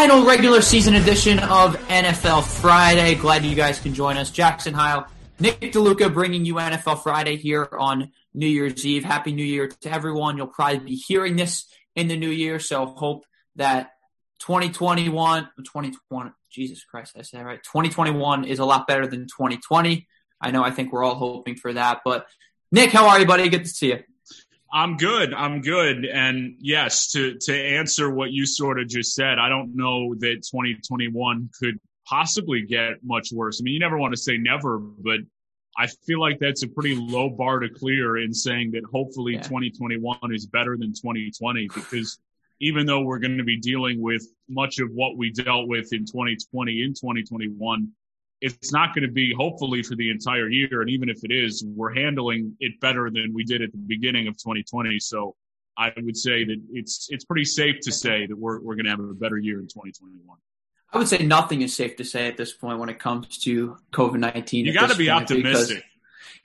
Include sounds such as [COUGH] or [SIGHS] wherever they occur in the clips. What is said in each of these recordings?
final regular season edition of NFL Friday. Glad you guys can join us. Jackson Heil, Nick DeLuca bringing you NFL Friday here on New Year's Eve. Happy New Year to everyone. You'll probably be hearing this in the new year, so hope that 2021, 2020, Jesus Christ, I said right. 2021 is a lot better than 2020. I know I think we're all hoping for that. But Nick, how are you, buddy? Good to see you. I'm good. I'm good. And yes, to to answer what you sort of just said, I don't know that 2021 could possibly get much worse. I mean, you never want to say never, but I feel like that's a pretty low bar to clear in saying that hopefully yeah. 2021 is better than 2020 because even though we're going to be dealing with much of what we dealt with in 2020 in 2021, it's not going to be hopefully for the entire year. And even if it is, we're handling it better than we did at the beginning of 2020. So I would say that it's it's pretty safe to say that we're we're going to have a better year in 2021. I would say nothing is safe to say at this point when it comes to COVID 19. You got to be optimistic. Because,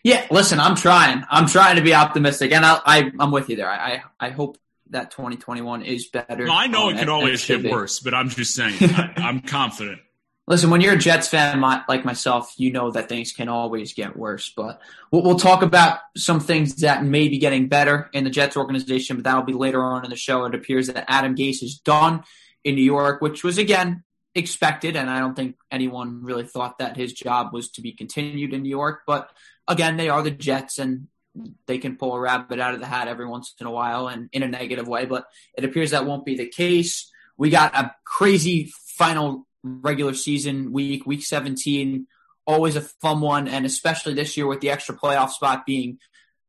yeah, listen, I'm trying. I'm trying to be optimistic, and I, I am with you there. I I hope that 2021 is better. No, I know um, it can always get worse, but I'm just saying I, [LAUGHS] I'm confident. Listen, when you're a Jets fan like myself, you know that things can always get worse. But we'll, we'll, talk about some things that may be getting better in the Jets organization, but that'll be later on in the show. It appears that Adam Gase is done in New York, which was, again, expected. And I don't think anyone really thought that his job was to be continued in New York. But again, they are the Jets and they can pull a rabbit out of the hat every once in a while and in a negative way. But it appears that won't be the case. We got a crazy final regular season week, week 17, always a fun one. And especially this year with the extra playoff spot being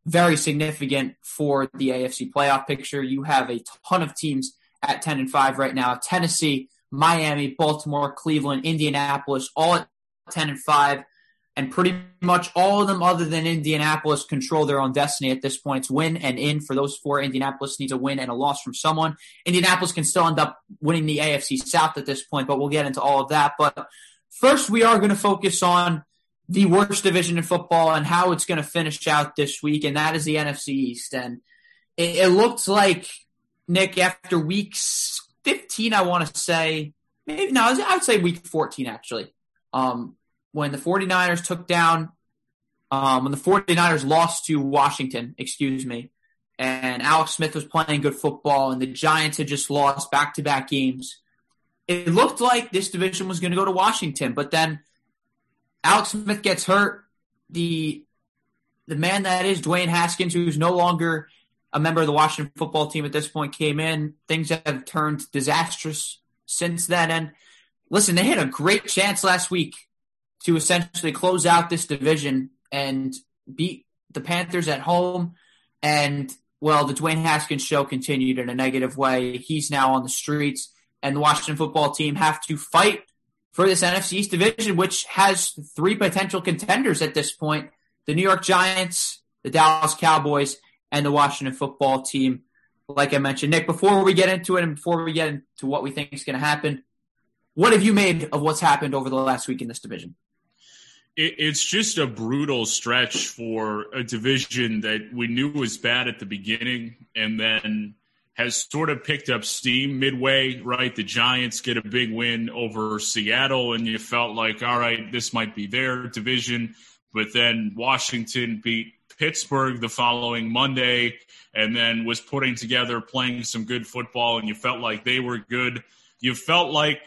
very significant for the AFC playoff picture. You have a ton of teams at 10 and 5 right now. Tennessee, Miami, Baltimore, Cleveland, Indianapolis, all at 10 and 5 and pretty much all of them other than Indianapolis control their own destiny at this point. It's win and in for those four. Indianapolis needs a win and a loss from someone. Indianapolis can still end up winning the AFC South at this point, but we'll get into all of that. But first, we are going to focus on the worst division in football and how it's going to finish out this week, and that is the NFC East. And it, it looked like, Nick, after weeks 15, I want to say, maybe, no, I would say week 14, actually. Um, when the 49ers took down, um, when the 49ers lost to Washington, excuse me, and Alex Smith was playing good football, and the Giants had just lost back to back games. It looked like this division was going to go to Washington, but then Alex Smith gets hurt. The the man that is Dwayne Haskins, who's no longer a member of the Washington football team at this point, came in. Things have turned disastrous since then. And listen, they had a great chance last week to essentially close out this division and beat the Panthers at home. And, well, the Dwayne Haskins show continued in a negative way. He's now on the streets, and the Washington football team have to fight for this NFC East division, which has three potential contenders at this point the New York Giants, the Dallas Cowboys, and the Washington football team. Like I mentioned, Nick, before we get into it and before we get into what we think is going to happen, what have you made of what's happened over the last week in this division? It, it's just a brutal stretch for a division that we knew was bad at the beginning and then has sort of picked up steam midway, right? The Giants get a big win over Seattle, and you felt like, all right, this might be their division. But then Washington beat Pittsburgh the following Monday and then was putting together playing some good football, and you felt like they were good. You felt like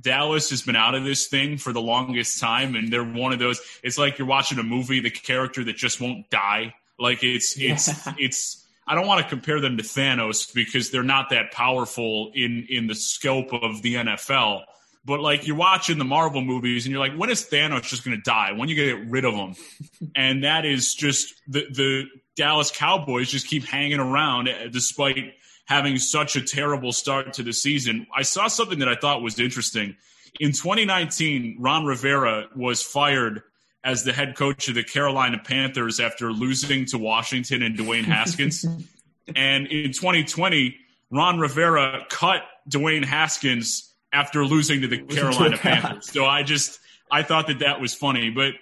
Dallas has been out of this thing for the longest time, and they're one of those. It's like you're watching a movie, the character that just won't die. Like it's it's it's. I don't want to compare them to Thanos because they're not that powerful in in the scope of the NFL. But like you're watching the Marvel movies, and you're like, when is Thanos just going to die? When you get rid of him? [LAUGHS] and that is just the the Dallas Cowboys just keep hanging around eh, despite having such a terrible start to the season. I saw something that I thought was interesting. In 2019, Ron Rivera was fired as the head coach of the Carolina Panthers after losing to Washington and Dwayne Haskins. [LAUGHS] and in 2020, Ron Rivera cut Dwayne Haskins after losing to the Carolina Panthers. So I just I thought that that was funny, but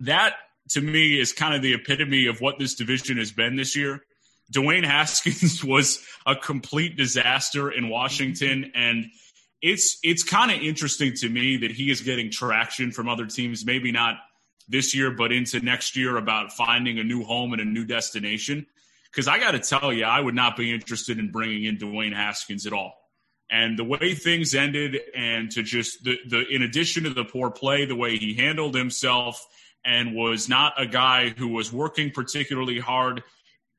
that to me is kind of the epitome of what this division has been this year. Dwayne Haskins [LAUGHS] was a complete disaster in Washington, and it's it's kind of interesting to me that he is getting traction from other teams. Maybe not this year, but into next year about finding a new home and a new destination. Because I got to tell you, I would not be interested in bringing in Dwayne Haskins at all. And the way things ended, and to just the, the in addition to the poor play, the way he handled himself and was not a guy who was working particularly hard.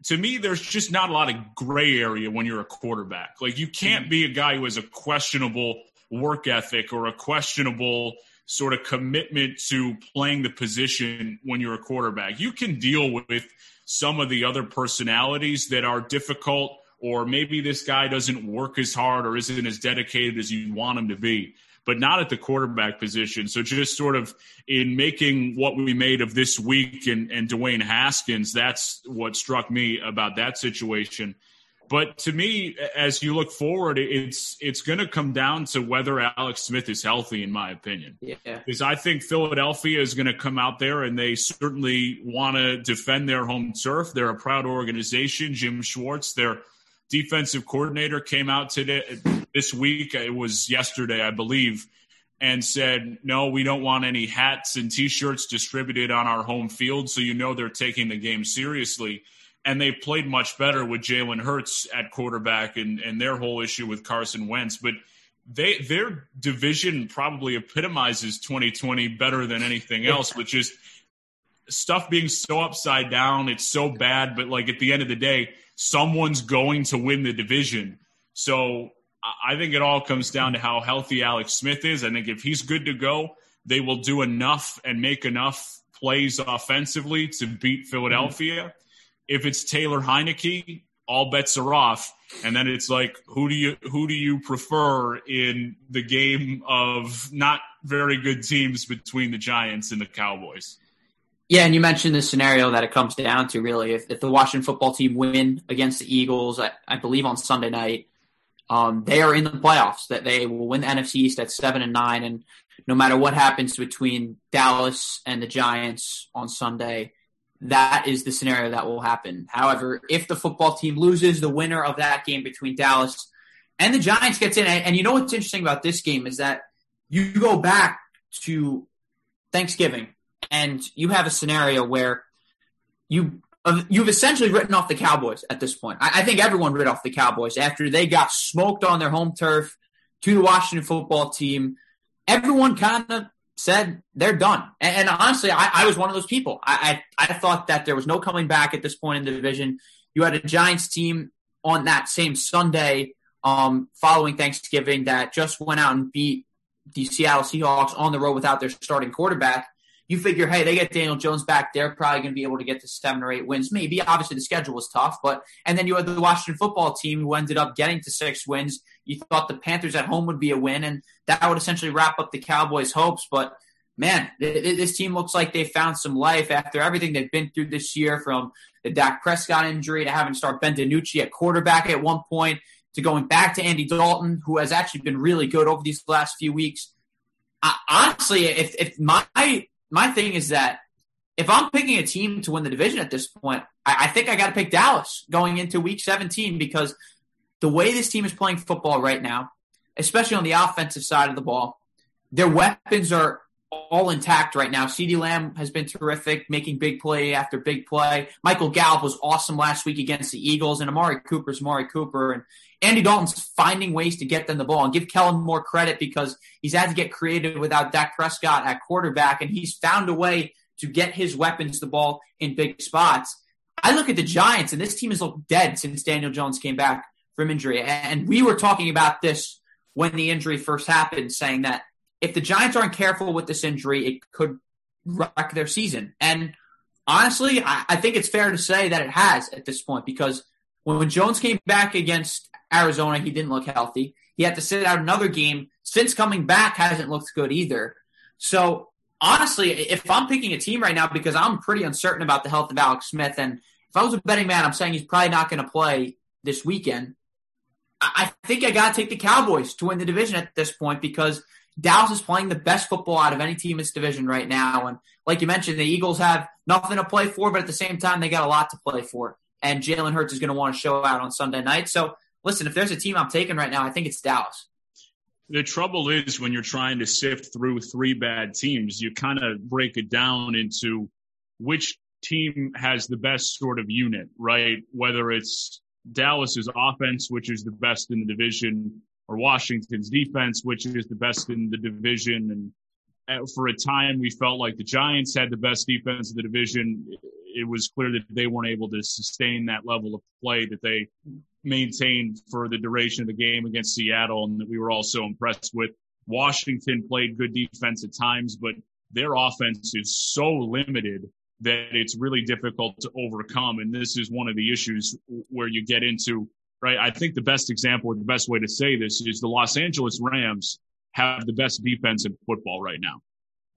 To me, there's just not a lot of gray area when you're a quarterback. Like you can't be a guy who has a questionable work ethic or a questionable sort of commitment to playing the position when you're a quarterback. You can deal with some of the other personalities that are difficult, or maybe this guy doesn't work as hard or isn't as dedicated as you want him to be, but not at the quarterback position. So just sort of in making what we made of this week and, and Dwayne Haskins, that's what struck me about that situation. But to me, as you look forward, it's it's going to come down to whether Alex Smith is healthy, in my opinion. Yeah. Because I think Philadelphia is going to come out there and they certainly want to defend their home turf. They're a proud organization. Jim Schwartz, their defensive coordinator, came out today this week. It was yesterday, I believe, and said, "No, we don't want any hats and T-shirts distributed on our home field." So you know they're taking the game seriously and they played much better with Jalen Hurts at quarterback and, and their whole issue with Carson Wentz. But they their division probably epitomizes 2020 better than anything else, which is stuff being so upside down. It's so bad, but like at the end of the day, someone's going to win the division. So I think it all comes down to how healthy Alex Smith is. I think if he's good to go, they will do enough and make enough plays offensively to beat Philadelphia. If it's Taylor Heinicke, all bets are off. And then it's like, who do you who do you prefer in the game of not very good teams between the Giants and the Cowboys? Yeah, and you mentioned the scenario that it comes down to really. If, if the Washington football team win against the Eagles, I, I believe on Sunday night, um, they are in the playoffs. That they will win the NFC East at seven and nine, and no matter what happens between Dallas and the Giants on Sunday, that is the scenario that will happen. However, if the football team loses, the winner of that game between Dallas and the Giants gets in. And you know what's interesting about this game is that you go back to Thanksgiving and you have a scenario where you you've essentially written off the Cowboys at this point. I, I think everyone writ off the Cowboys after they got smoked on their home turf to the Washington football team. Everyone kind of said they're done. And, and honestly, I, I, was one of those people. I, I, I thought that there was no coming back at this point in the division. You had a Giants team on that same Sunday um, following Thanksgiving that just went out and beat the Seattle Seahawks on the road without their starting quarterback. You figure, hey, they get Daniel Jones back. They're probably going to be able to get to seven or eight wins. Maybe. Obviously, the schedule was tough, but and then you had the Washington football team who ended up getting to six wins. You thought the Panthers at home would be a win, and that would essentially wrap up the Cowboys' hopes. But man, this team looks like they found some life after everything they've been through this year from the Dak Prescott injury to having to start Ben DiNucci at quarterback at one point to going back to Andy Dalton, who has actually been really good over these last few weeks. Honestly, if, if my my thing is that if I'm picking a team to win the division at this point, I, I think I got to pick Dallas going into Week 17 because the way this team is playing football right now, especially on the offensive side of the ball, their weapons are all intact right now. CeeDee Lamb has been terrific, making big play after big play. Michael Gallup was awesome last week against the Eagles, and Amari Cooper's Amari Cooper. And Andy Dalton's finding ways to get them the ball and give Kellen Moore credit because he's had to get creative without Dak Prescott at quarterback, and he's found a way to get his weapons the ball in big spots. I look at the Giants, and this team has looked dead since Daniel Jones came back from injury. And we were talking about this when the injury first happened, saying that if the Giants aren't careful with this injury, it could wreck their season. And honestly, I, I think it's fair to say that it has at this point because when, when Jones came back against Arizona, he didn't look healthy. He had to sit out another game. Since coming back, hasn't looked good either. So honestly, if I'm picking a team right now because I'm pretty uncertain about the health of Alex Smith, and if I was a betting man, I'm saying he's probably not going to play this weekend. I think I got to take the Cowboys to win the division at this point because Dallas is playing the best football out of any team in this division right now. And like you mentioned, the Eagles have nothing to play for, but at the same time, they got a lot to play for. And Jalen Hurts is going to want to show out on Sunday night. So listen, if there's a team I'm taking right now, I think it's Dallas. the trouble is when you're trying to sift through three bad teams, you kind of break it down into which team has the best sort of unit, right? Whether it's Dallas's offense, which is the best in the division, or Washington's defense, which is the best in the division. And uh, for a time, we felt like the Giants had the best defense in the division. It was clear that they weren't able to sustain that level of play that they maintained for the duration of the game against Seattle and that we were also impressed with. Washington played good defense at times, but their offense is so limited that it's really difficult to overcome. And this is one of the issues where you get into, right? I think the best example or the best way to say this is the Los Angeles Rams have the best defense in football right now,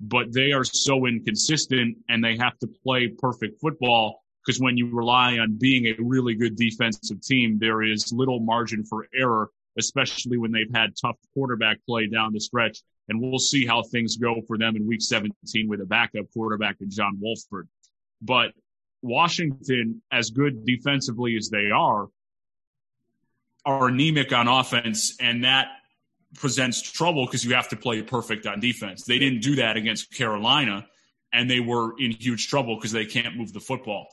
but they are so inconsistent and they have to play perfect football because when you rely on being a really good defensive team, there is little margin for error, especially when they've had tough quarterback play down the stretch. And we'll see how things go for them in week 17 with a backup quarterback in John Wolford. But Washington, as good defensively as they are, are anemic on offense, and that presents trouble because you have to play perfect on defense. They didn't do that against Carolina, and they were in huge trouble because they can't move the football.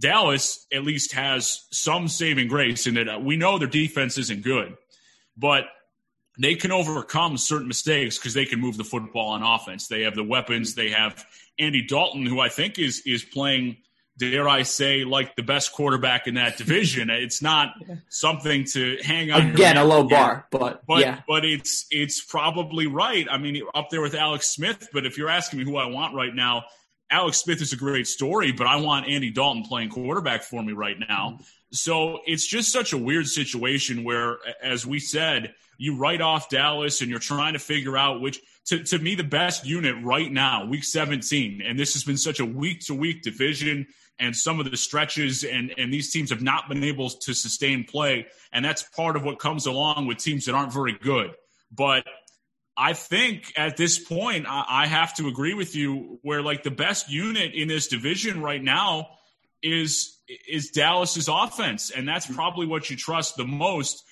Dallas at least has some saving grace in that uh, we know their defense isn't good, but they can overcome certain mistakes because they can move the football on offense. They have the weapons. They have Andy Dalton, who I think is is playing, dare I say, like the best quarterback in that division. [LAUGHS] It's not something to hang on. Again, a low bar, but but yeah. but it's it's probably right. I mean, up there with Alex Smith. But if you're asking me who I want right now, Alex Smith is a great story, but I want Andy Dalton playing quarterback for me right now. Mm-hmm. So it's just such a weird situation where, as we said, you write off Dallas and you're trying to figure out which, to, to me, the best unit right now, week 17. And this has been such a week to week division and some of the stretches and, and these teams have not been able to sustain play. And that's part of what comes along with teams that aren't very good. But I think at this point, I, I have to agree with you where like the best unit in this division right now is is Dallas's offense, and that's probably what you trust the most.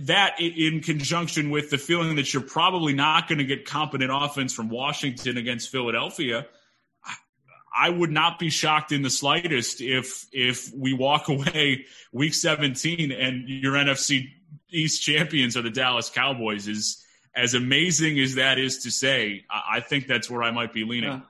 That in conjunction with the feeling that you're probably not going to get competent offense from Washington against Philadelphia, I would not be shocked in the slightest if if we walk [LAUGHS] away week 17 and your NFC East champions are the Dallas Cowboys. Is as amazing as that is to say, I, think that's where I might be leaning. Yeah.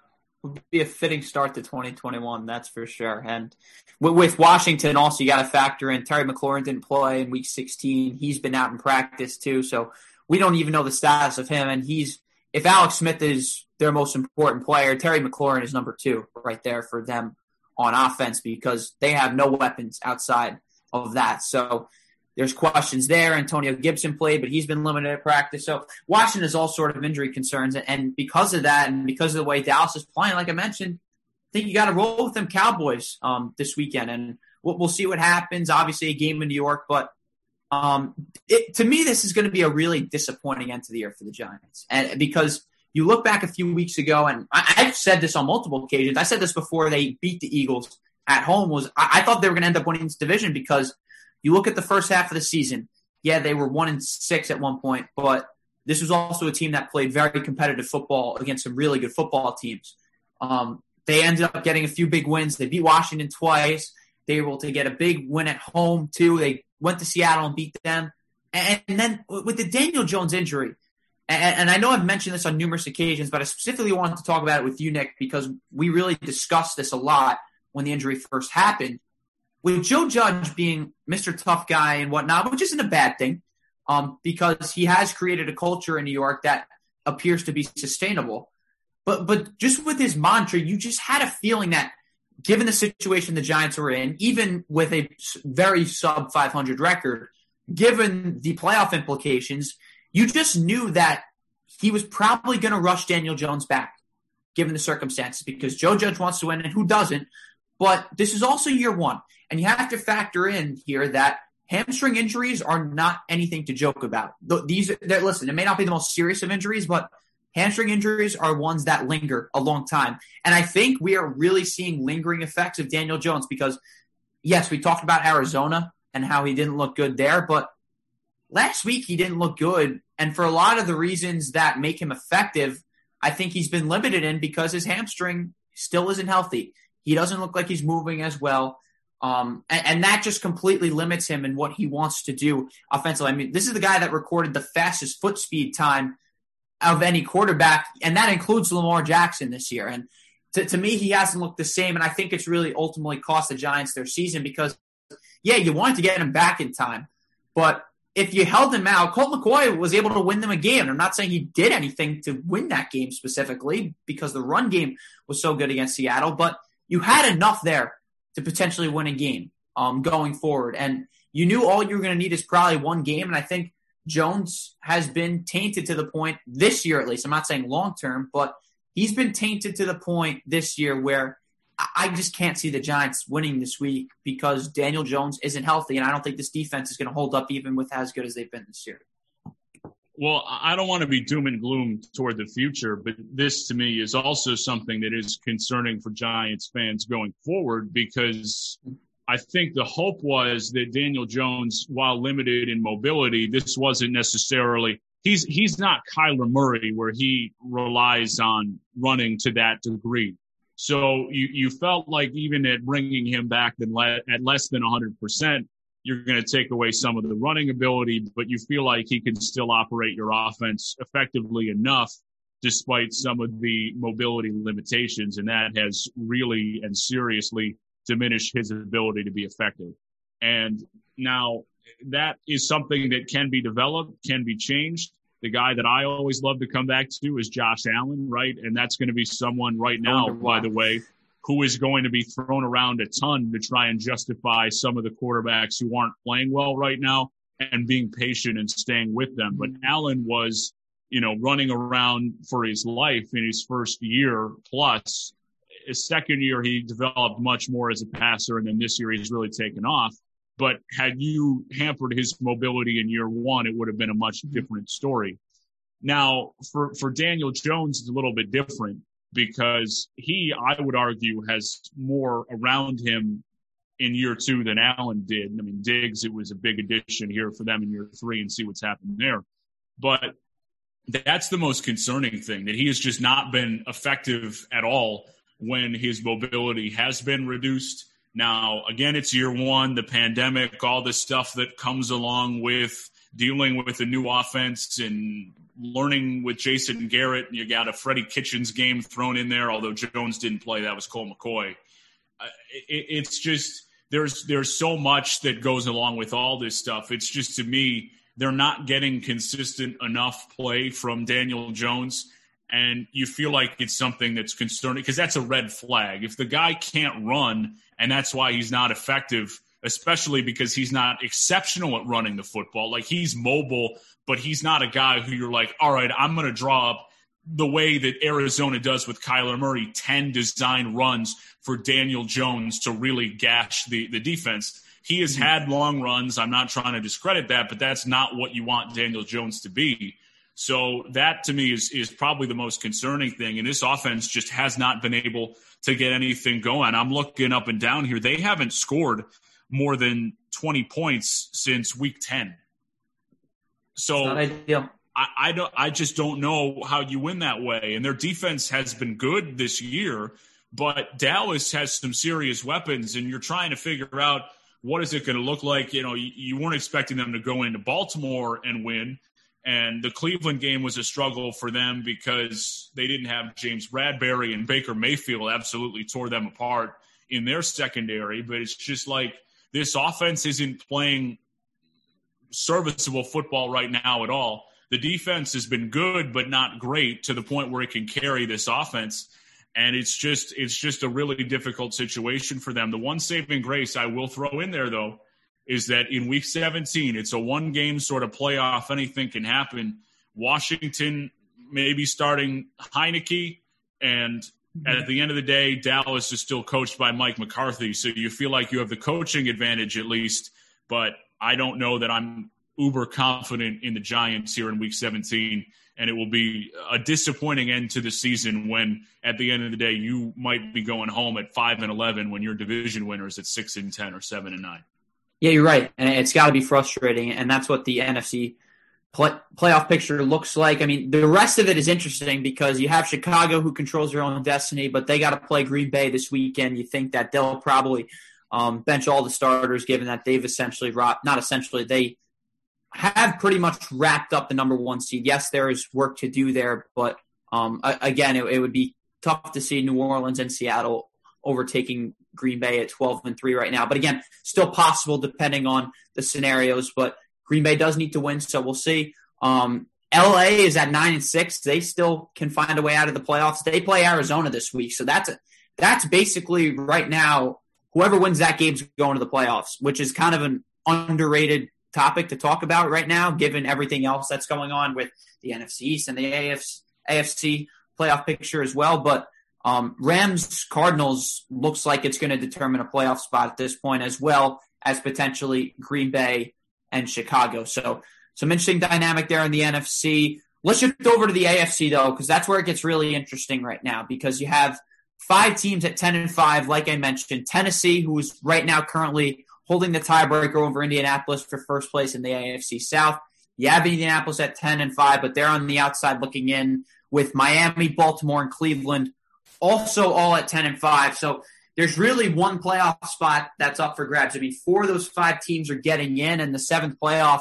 Would be a fitting start to 2021, that's for sure. And with, with Washington, also you got to factor in Terry McLaurin didn't play in Week 16. He's been out in practice too, so we don't even know the status of him. And he's if Alex Smith is their most important player, Terry McLaurin is number two right there for them on offense because they have no weapons outside of that. So there's questions there. Antonio Gibson played, but he's been limited at practice. So Washington has all sort of injury concerns. And because of that, and because of the way Dallas is playing, like I mentioned, I think you got to roll with them Cowboys um, this weekend. And we'll, we'll, see what happens. Obviously, a game in New York, but um, it, to me, this is going to be a really disappointing end to the year for the Giants. And because you look back a few weeks ago, and I, have said this on multiple occasions. I said this before they beat the Eagles at home. Was I, I thought they were going to end up winning this division because you look at the first half of the season. Yeah, they were one and six at one point, but this was also a team that played very competitive football against some really good football teams. Um, they ended up getting a few big wins. They beat Washington twice. They were able to get a big win at home too. They went to Seattle and beat them. And, then with the Daniel Jones injury, and, and, I know I've mentioned this on numerous occasions, but I specifically wanted to talk about it with you, Nick, because we really discussed this a lot when the injury first happened with Joe Judge being Mr. Tough Guy and whatnot, which isn't a bad thing, um, because he has created a culture in New York that appears to be sustainable. But but just with his mantra, you just had a feeling that given the situation the Giants were in, even with a very sub 500 record, given the playoff implications, you just knew that he was probably going to rush Daniel Jones back, given the circumstances, because Joe Judge wants to win, and who doesn't? But this is also year one. And you have to factor in here that hamstring injuries are not anything to joke about. These, listen, it may not be the most serious of injuries, but hamstring injuries are ones that linger a long time. And I think we are really seeing lingering effects of Daniel Jones because, yes, we talked about Arizona and how he didn't look good there, but last week he didn't look good. And for a lot of the reasons that make him effective, I think he's been limited in because his hamstring still isn't healthy. He doesn't look like he's moving as well. Um, and, and, that just completely limits him in what he wants to do offensively. I mean, this is the guy that recorded the fastest foot speed time of any quarterback, and that includes Lamar Jackson this year. And to, to me, he hasn't looked the same. And I think it's really ultimately cost the Giants their season because, yeah, you wanted to get him back in time. But if you held him out, Colt McCoy was able to win them a game. I'm not saying he did anything to win that game specifically because the run game was so good against Seattle, but you had enough there to potentially win a game um, going forward. And you knew all you were going to need is probably one game. And I think Jones has been tainted to the point this year, at least. I'm not saying long term, but he's been tainted to the point this year where I just can't see the Giants winning this week because Daniel Jones isn't healthy, and I don't think this defense is going to hold up even with as good as they've been this year. Well, I don't want to be doom and gloom toward the future, but this to me is also something that is concerning for Giants fans going forward because I think the hope was that Daniel Jones, while limited in mobility, this wasn't necessarily he's he's not Kyler Murray where he relies on running to that degree. So you, you felt like even at bringing him back le- at less than 100%, you're going to take away some of the running ability, but you feel like he can still operate your offense effectively enough despite some of the mobility limitations. And that has really and seriously diminished his ability to be effective. And now that is something that can be developed, can be changed. The guy that I always love to come back to is Josh Allen, right? And that's going to be someone right now, by the way, who is going to be thrown around a ton to try and justify some of the quarterbacks who aren't playing well right now and being patient and staying with them. But Allen was, you know, running around for his life in his first year plus. His second year, he developed much more as a passer, and then this year he's really taken off. But had you hampered his mobility in year one, it would have been a much different story. Now, for, for Daniel Jones, it's a little bit different because he, I would argue, has more around him in year two than Allen did. I mean, Diggs, it was a big addition here for them in year three and see what's happened there. But that's the most concerning thing that he has just not been effective at all when his mobility has been reduced. Now, again, it's year one, the pandemic, all the stuff that comes along with dealing with a new offense and learning with Jason Garrett. And you got a Freddie Kitchens game thrown in there, although Jones didn't play. That was Colt McCoy. Uh, it, it's just there's there's so much that goes along with all this stuff. It's just to me they're not getting consistent enough play from Daniel Jones and you feel like it's something that's concerning because that's a red flag. If the guy can't run and that's why he's not effective, especially because he's not exceptional at running the football, like he's mobile, but he's not a guy who you're like, all right, I'm going to draw up the way that Arizona does with Kyler Murray 10 design runs for Daniel Jones to really gash the, the defense. He has mm-hmm. had long runs. I'm not trying to discredit that, but that's not what you want Daniel Jones to be. So that to me is is probably the most concerning thing. And this offense just has not been able to get anything going. I'm looking up and down here. They haven't scored more than 20 points since week 10. So I, I don't I just don't know how you win that way. And their defense has been good this year, but Dallas has some serious weapons, and you're trying to figure out what is it going to look like. You know, you, you weren't expecting them to go into Baltimore and win. And the Cleveland game was a struggle for them because they didn't have James Bradberry and Baker Mayfield absolutely tore them apart in their secondary. But it's just like this offense isn't playing serviceable football right now at all. The defense has been good, but not great to the point where it can carry this offense. And it's just it's just a really difficult situation for them. The one saving grace I will throw in there though is that in week 17, it's a one game sort of playoff. Anything can happen. Washington maybe starting Heinicke, and at the end of the day, Dallas is still coached by Mike McCarthy. So you feel like you have the coaching advantage at least, but I don't know that I'm uber confident in the Giants here in week 17. And it will be a disappointing end to the season when, at the end of the day, you might be going home at five and eleven when your division winner is at six and ten or seven and nine. Yeah, you're right, and it's got to be frustrating, and that's what the NFC play, playoff picture looks like. I mean, the rest of it is interesting because you have Chicago who controls their own destiny, but they got to play Green Bay this weekend. You think that they'll probably um, bench all the starters, given that they've essentially not essentially they have pretty much wrapped up the number one seed. Yes, there is work to do there, but um, again, it, it would be tough to see New Orleans and Seattle overtaking Green Bay at 12 and 3 right now. But again, still possible depending on the scenarios. But Green Bay does need to win, so we'll see. Um, LA is at 9 and 6. They still can find a way out of the playoffs. They play Arizona this week. So that's a, that's basically right now whoever wins that game's going to the playoffs, which is kind of an underrated topic to talk about right now given everything else that's going on with the NFC East and the AFC, AFC playoff picture as well. But um, Rams Cardinals looks like it's going to determine a playoff spot at this point, as well as potentially Green Bay and Chicago. So some interesting dynamic there in the NFC. Let's shift over to the AFC though, because that's where it gets really interesting right now. Because you have five teams at ten and five, like I mentioned. Tennessee, who is right now currently holding the tiebreaker over Indianapolis for first place in the AFC South. You have Indianapolis at ten and five, but they're on the outside looking in with Miami, Baltimore, and Cleveland also all at 10 and 5. So there's really one playoff spot that's up for grabs. I mean, four of those five teams are getting in, and the seventh playoff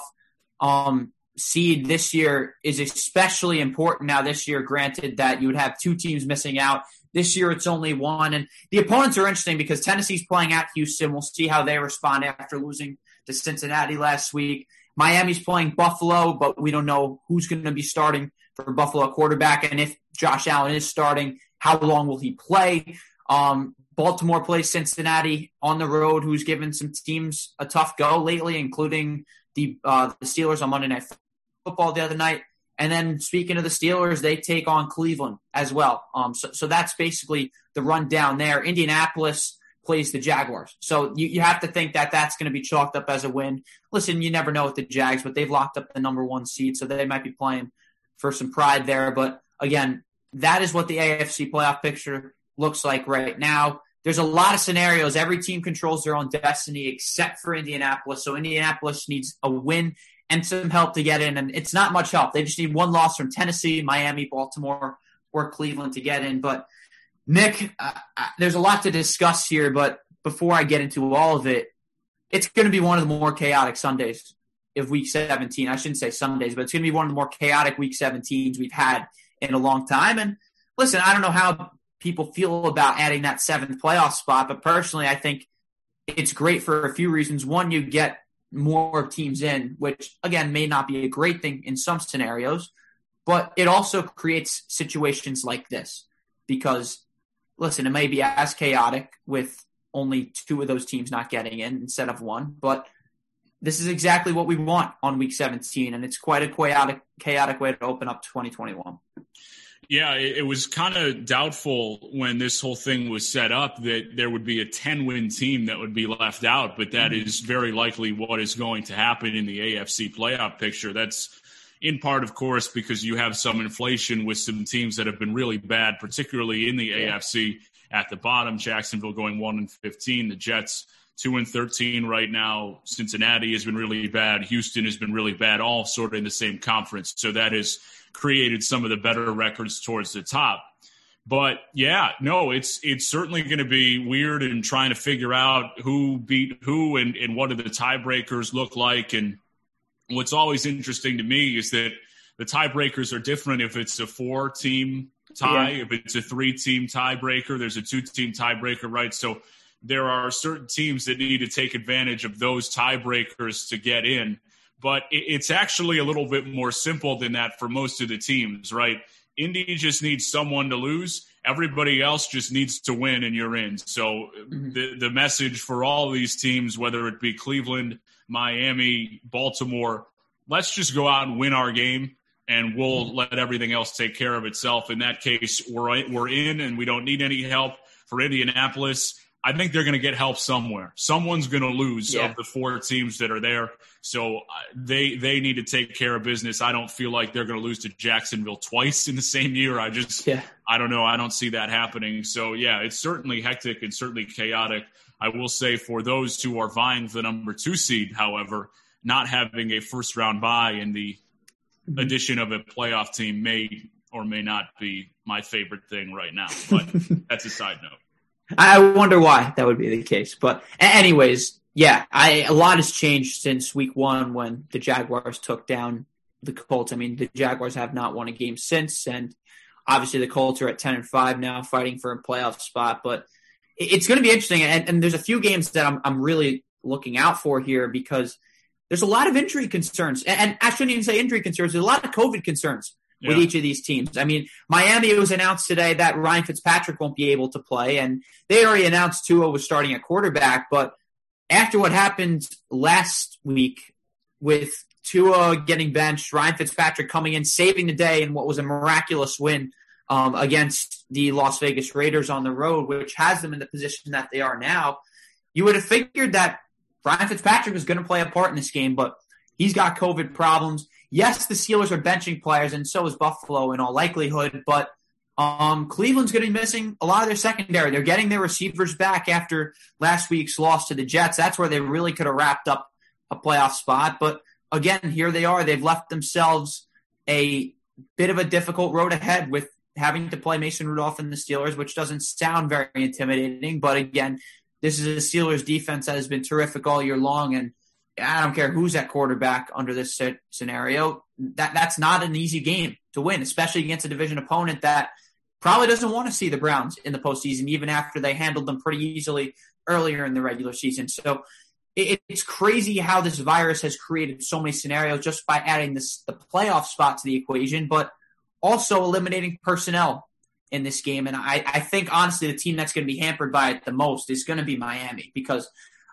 um, seed this year is especially important now this year, granted that you would have two teams missing out. This year it's only one. And the opponents are interesting because Tennessee's playing at Houston. We'll see how they respond after losing to Cincinnati last week. Miami's playing Buffalo, but we don't know who's going to be starting for Buffalo quarterback. And if Josh Allen is starting, how long will he play? Um, Baltimore plays Cincinnati on the road, who's given some teams a tough go lately, including the uh, the Steelers on Monday Night Football the other night. And then speaking of the Steelers, they take on Cleveland as well. Um, so, so that's basically the rundown there. Indianapolis plays the Jaguars. So you, you have to think that that's going to be chalked up as a win. Listen, you never know with the Jags, but they've locked up the number one seed, so they might be playing for some pride there. But again, that is what the AFC playoff picture looks like right now. There's a lot of scenarios. Every team controls their own destiny except for Indianapolis. So Indianapolis needs a win and some help to get in. And it's not much help. They just need one loss from Tennessee, Miami, Baltimore, or Cleveland to get in. But Nick, uh, there's a lot to discuss here. But before I get into all of it, it's going to be one of the more chaotic Sundays of Week 17. I shouldn't say Sundays, but it's going to be one of the more chaotic Week 17s we've had in a long time. And listen, I don't know how people feel about adding that seventh playoff spot, but personally, I think it's great for a few reasons. One, you get more teams in, which again may not be a great thing in some scenarios, but it also creates situations like this because listen, it may be as chaotic with only two of those teams not getting in instead of one, but this is exactly what we want on week 17 and it's quite a chaotic chaotic way to open up 2021 yeah, it, was kind of doubtful when this whole thing was set up that there would be a 10 win team that would be left out, but that mm-hmm. is very likely what is going to happen in the AFC playoff picture. That's in part, of course, because you have some inflation with some teams that have been really bad, particularly in the yeah. AFC at the bottom. Jacksonville going 1 and 15, the Jets 2 and 13 right now. Cincinnati has been really bad. Houston has been really bad, all sort of in the same conference. So that has created some of the better records towards the top. But yeah, no, it's it's certainly going to be weird in trying to figure out who beat who and, and what do the tiebreakers look like. And what's always interesting to me is that the tiebreakers are different if it's a four team tie, yeah. if it's a three team tiebreaker, there's a two team tiebreaker, right? So there are certain teams that need to take advantage of those tiebreakers to get in but it's actually a little bit more simple than that for most of the teams, right? Indy just needs someone to lose. Everybody else just needs to win, and you're in. So mm-hmm. the the message for all these teams, whether it be Cleveland, Miami, Baltimore, let's just go out and win our game, and we'll mm-hmm. let everything else take care of itself. In that case, we're we're in, and we don't need any help. For Indianapolis, I think they're going to get help somewhere. Someone's going to lose Yeah. of the four teams that are there. So uh, they they need to take care of business. I don't feel like they're going to lose to Jacksonville twice in the same year. I just Yeah. I don't know. I don't see that happening. So yeah, it's certainly hectic and certainly chaotic. I will say for those who are vying for the number two seed, however, not having a first round bye in the addition of a playoff team may or may not be my favorite thing right now. But [LAUGHS] that's a side note. I wonder why that would be the case. But anyways, yeah, I a lot has changed since week one when the Jaguars took down the Colts. I mean, the Jaguars have not won a game since, and obviously the Colts are at ten and five now, fighting for a playoff spot. But it's going to be interesting, and, and there's a few games that I'm I'm really looking out for here because there's a lot of injury concerns, and, and I shouldn't even say injury concerns. There's a lot of COVID concerns with each of these teams. I mean, Miami was announced today that Ryan Fitzpatrick won't be able to play, and they already announced Tua was starting at quarterback. But after what happened last week with Tua getting benched, Ryan Fitzpatrick coming in, saving the day in what was a miraculous win um, against the Las Vegas Raiders on the road, which has them in the position that they are now, you would have figured that Ryan Fitzpatrick was going to play a part in this game, but he's got COVID problems. Yes, the Steelers are benching players, and so is Buffalo in all likelihood, but um, Cleveland's going to be missing a lot of their secondary. They're getting their receivers back after last week's loss to the Jets. That's where they really could have wrapped up a playoff spot. But again, here they are. They've left themselves a bit of a difficult road ahead with having to play Mason Rudolph and the Steelers, which doesn't sound very intimidating. But again, this is a Steelers defense that has been terrific all year long, and I don't care who's at quarterback under this scenario. That that's not an easy game to win, especially against a division opponent that probably doesn't want to see the Browns in the postseason, even after they handled them pretty easily earlier in the regular season. So it, it's crazy how this virus has created so many scenarios just by adding this the playoff spot to the equation, but also eliminating personnel in this game. And I, I think honestly, the team that's going to be hampered by it the most is going to be Miami because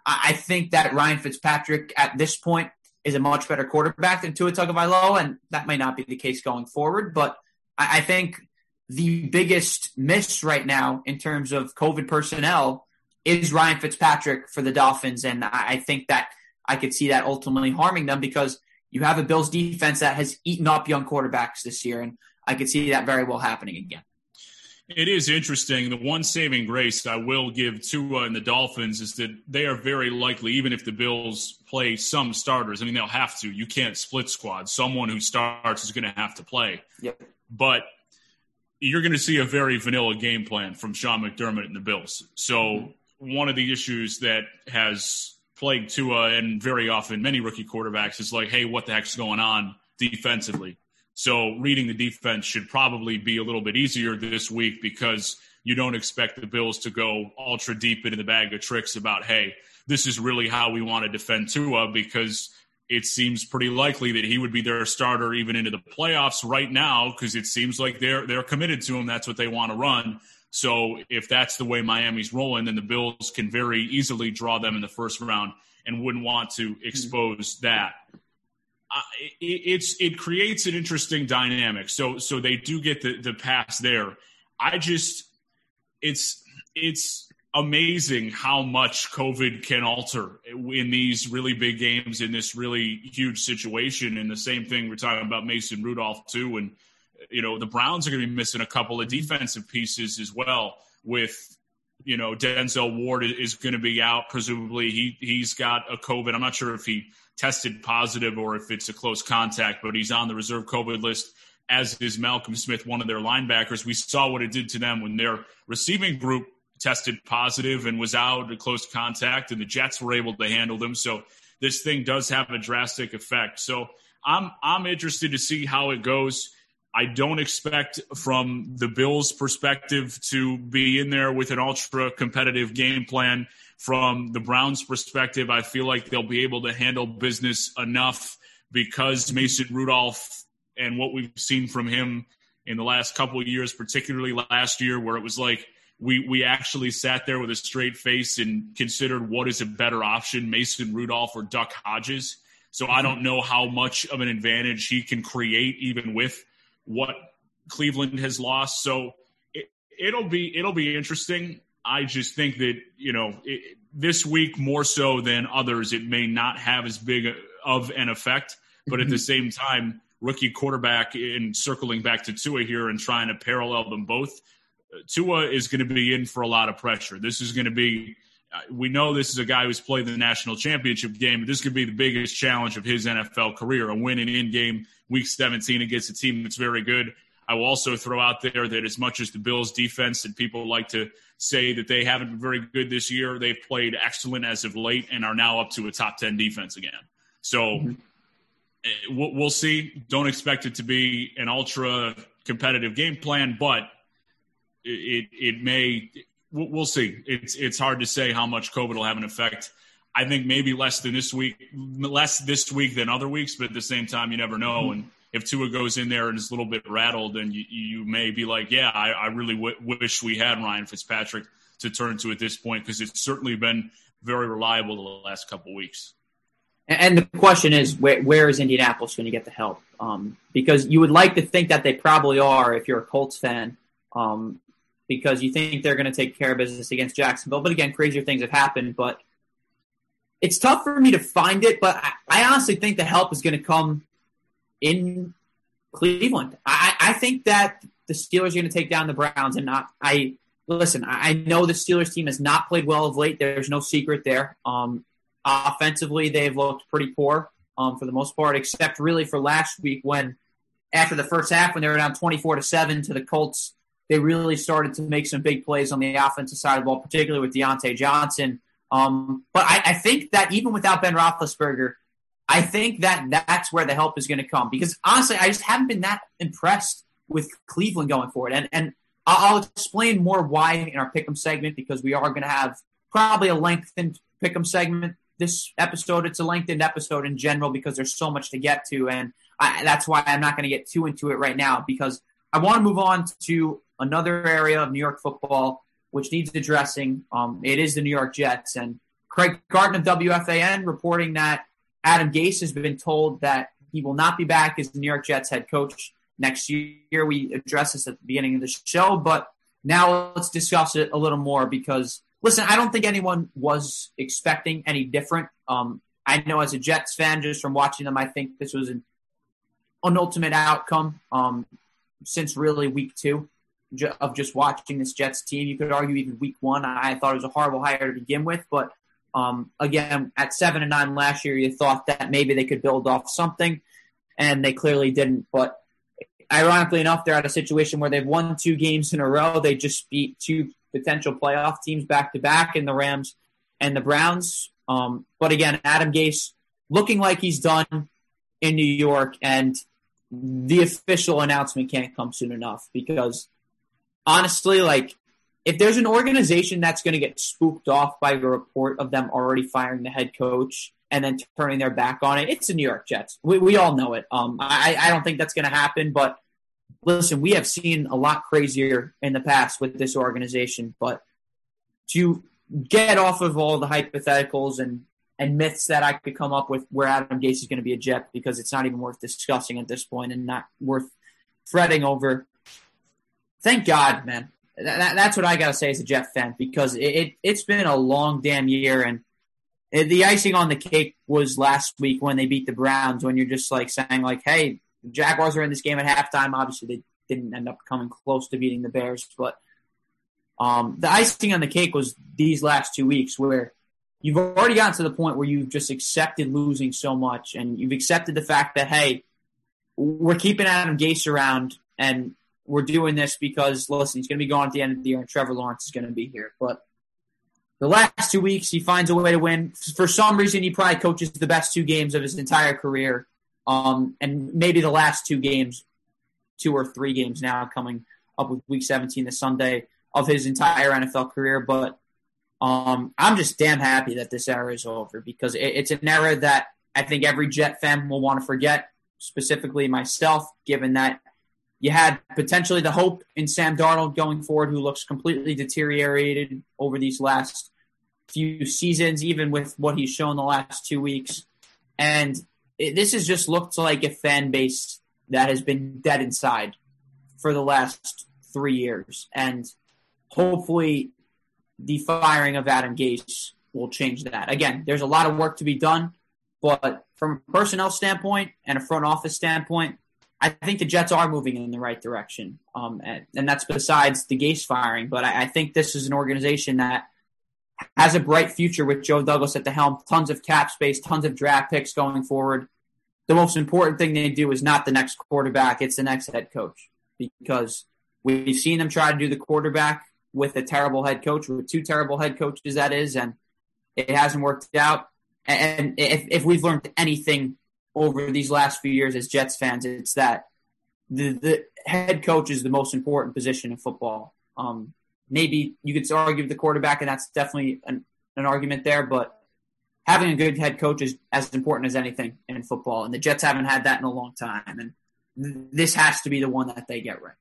I, think that Ryan Fitzpatrick at this point is a much better quarterback than Tua Tagovailoa, and that may not be the case going forward. But I, think the biggest miss right now in terms of COVID personnel is Ryan Fitzpatrick for the Dolphins, and I think that I could see that ultimately harming them because you have a Bills defense that has eaten up young quarterbacks this year, and I could see that very well happening again. It is interesting. The one saving grace I will give Tua and the Dolphins is that they are very likely, even if the Bills play some starters, I mean, they'll have to. You can't split squad. Someone who starts is going to have to play. Yep. But you're going to see a very vanilla game plan from Sean McDermott and the Bills. So, one of the issues that has plagued Tua and very often many rookie quarterbacks is like, hey, what the heck's going on defensively? So reading the defense should probably be a little bit easier this week because you don't expect the Bills to go ultra deep into the bag of tricks about, hey, this is really how we want to defend Tua because it seems pretty likely that he would be their starter even into the playoffs right now because it seems like they're they're committed to him. That's what they want to run. So if that's the way Miami's rolling, then the Bills can very easily draw them in the first round and wouldn't want to hmm. expose that it, it's it creates an interesting dynamic. So so they do get the the pass there. I just it's it's amazing how much COVID can alter in these really big games in this really huge situation. And the same thing we're talking about Mason Rudolph too, and you know the Browns are going to be missing a couple of defensive pieces as well with you know, Denzel Ward is going to be out. Presumably, he he's got a COVID. I'm not sure if he tested positive or if it's a close contact, but he's on the reserve COVID list. As is Malcolm Smith, one of their linebackers. We saw what it did to them when their receiving group tested positive and was out at close contact, and the Jets were able to handle them. So this thing does have a drastic effect. So I'm I'm interested to see how it goes. I don't expect from the Bills' perspective to be in there with an ultra competitive game plan. From the Browns' perspective, I feel like they'll be able to handle business enough because Mason Rudolph and what we've seen from him in the last couple of years, particularly last year, where it was like we we actually sat there with a straight face and considered what is a better option, Mason Rudolph or Duck Hodges. So I don't know how much of an advantage he can create even with what Cleveland has lost. So it, it'll be it'll be interesting. I just think that you know it, this week more so than others, it may not have as big of an effect. But at the mm-hmm. same time, rookie quarterback in circling back to Tua here and trying to parallel them both, Tua is going to be in for a lot of pressure. This is going to be. We know this is a guy who's played the national championship game. This could be the biggest challenge of his NFL career, a win in in-game week 17 against a team that's very good. I will also throw out there that as much as the Bills defense and people like to say that they haven't been very good this year, they've played excellent as of late and are now up to a top 10 defense again. So mm-hmm. Eh, we'll see. Don't expect it to be an ultra competitive game plan, but it, it may, we'll see. It's, it's hard to say how much COVID will have an effect. I think maybe less than this week, less this week than other weeks, but at the same time, you never know. Mm-hmm. And if Tua goes in there and is a little bit rattled, then you, you may be like, yeah, I, I really w- wish we had Ryan Fitzpatrick to turn to at this point because it's certainly been very reliable the last couple weeks. And the question is, where, where is Indianapolis going to get the help? Um, because you would like to think that they probably are if you're a Colts fan, um, because you think they're going to take care of business against Jacksonville. But again, crazier things have happened. But it's tough for me to find it. But I, I honestly think the help is going to come in Cleveland. I, I think that the Steelers are going to take down the Browns, and not. I listen. I know the Steelers team has not played well of late. There's no secret there. Um, offensively, they've looked pretty poor um, for the most part, except really for last week when, after the first half, when they were down 24 to seven to the Colts, they really started to make some big plays on the offensive side of the ball, particularly with Diontae Johnson. Um, but I, I, think that even without Ben Roethlisberger, I think that that's where the help is going to come because honestly, I just haven't been that impressed with Cleveland going forward. And and I'll explain more why in our pick'em segment because we are going to have probably a lengthened pick'em segment this episode. It's a lengthened episode in general because there's so much to get to, and I, that's why I'm not going to get too into it right now because I want to move on to another area of New York football which needs addressing. Um, it is the New York Jets and Craig Carton of WFAN reporting that Adam Gase has been told that he will not be back as the New York Jets head coach next year. We addressed this at the beginning of the show, but now let's discuss it a little more because, listen, I don't think anyone was expecting any different. Um, I know as a Jets fan, just from watching them, I think this was an, an ultimate outcome um, since really week two of just watching this Jets team. You could argue even week one, I thought it was a horrible hire to begin with, but um, again, at seven and nine last year, you thought that maybe they could build off something, and they clearly didn't. But ironically enough, they're at a situation where they've won two games in a row. They just beat two potential playoff teams back to back in the Rams and the Browns. Um, but again, Adam Gase looking like he's done in New York, and the official announcement can't come soon enough because honestly, like if there's an organization that's going to get spooked off by a report of them already firing the head coach and then turning their back on it, it's the New York Jets. We, we all know it. Um, I, I don't think that's going to happen, but listen, we have seen a lot crazier in the past with this organization, but to get off of all the hypotheticals and, and myths that I could come up with where Adam Gase is going to be a Jet because it's not even worth discussing at this point and not worth fretting over. Thank God, man that, that's what I got to say as a Jet fan because it, it, has been a long damn year. And it, the icing on the cake was last week when they beat the Browns, when you're just like saying, like, hey, Jaguars are in this game at halftime. Obviously, they didn't end up coming close to beating the Bears. But um, the icing on the cake was these last two weeks where you've already gotten to the point where you've just accepted losing so much and you've accepted the fact that, hey, we're keeping Adam Gase around and we're doing this because listen, he's going to be gone at the end of the year, and Trevor Lawrence is going to be here. But the last two weeks, he finds a way to win. For some reason, he probably coaches the best two games of his entire career, um, and maybe the last two games, two or three games now coming up with Week 17 this Sunday of his entire NFL career. But um, I'm just damn happy that this era is over because it, it's an era that I think every Jet fan will want to forget. Specifically, myself, given that you had potentially the hope in Sam Darnold going forward, who looks completely deteriorated over these last few seasons, even with what he's shown the last two weeks. And it, this has just looked like a fan base that has been dead inside for the last three years. And hopefully the firing of Adam Gase will change that. Again, there's a lot of work to be done, but from a personnel standpoint and a front office standpoint, I think the Jets are moving in the right direction. Um, and, and, that's besides the Gase firing. But I, I, think this is an organization that has a bright future with Joe Douglas at the helm, tons of cap space, tons of draft picks going forward. The most important thing they do is not the next quarterback, it's the next head coach. Because we've seen them try to do the quarterback with a terrible head coach, with two terrible head coaches, that is, and it hasn't worked out. And if, if we've learned anything over these last few years as Jets fans, it's that the, the head coach is the most important position in football. Um, maybe you could argue the quarterback, and that's definitely an, an argument there, but having a good head coach is as important as anything in football. And the Jets haven't had that in a long time. And this has to be the one that they get right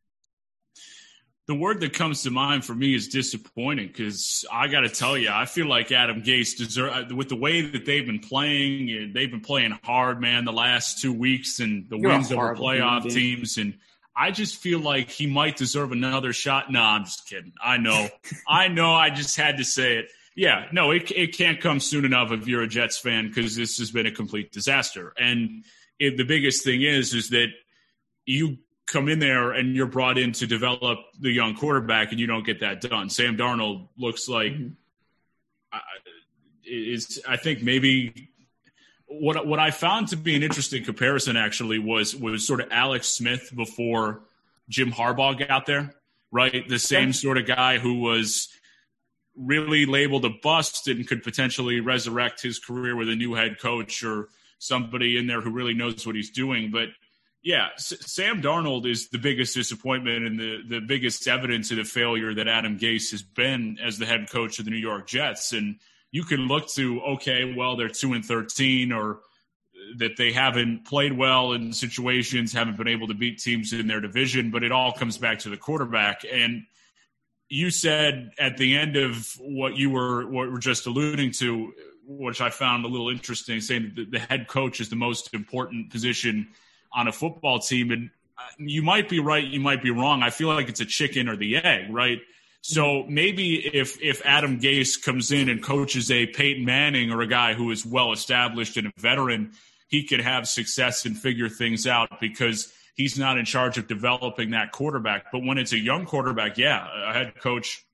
the word that comes to mind for me is disappointing because I got to tell you, I feel like Adam Gase deserve uh, with the way that they've been playing. And they've been playing hard, man, the last two weeks and the You're wins over playoff teams. And I just feel like he might deserve another shot. No, I'm just kidding. I know, [LAUGHS] I know. I just had to say it. Yeah, no, it it can't come soon enough if you're a Jets fan because this has been a complete disaster. And it, the biggest thing is, is that you come in there and you're brought in to develop the young quarterback and you don't get that done. Sam Darnold looks like mm-hmm. uh, is I think maybe what what I found to be an interesting comparison actually was was sort of Alex Smith before Jim Harbaugh got there, right? The same sort of guy who was really labeled a bust and could potentially resurrect his career with a new head coach or somebody in there who really knows what he's doing, but yeah, S- Sam Darnold is the biggest disappointment and the, the biggest evidence of the failure that Adam Gase has been as the head coach of the New York Jets. And you can look to, okay, well, they're 2 and 13 or that they haven't played well in situations, haven't been able to beat teams in their division, but it all comes back to the quarterback. And you said at the end of what you were what were just alluding to, which I found a little interesting, saying that the head coach is the most important position – on a football team. And uh, you might be right, you might be wrong. I feel like it's a chicken or the egg, right? So maybe if if Adam Gase comes in and coaches a Peyton Manning or a guy who is well established and a veteran, he could have success and figure things out because he's not in charge of developing that quarterback. But when it's a young quarterback, yeah, a head coach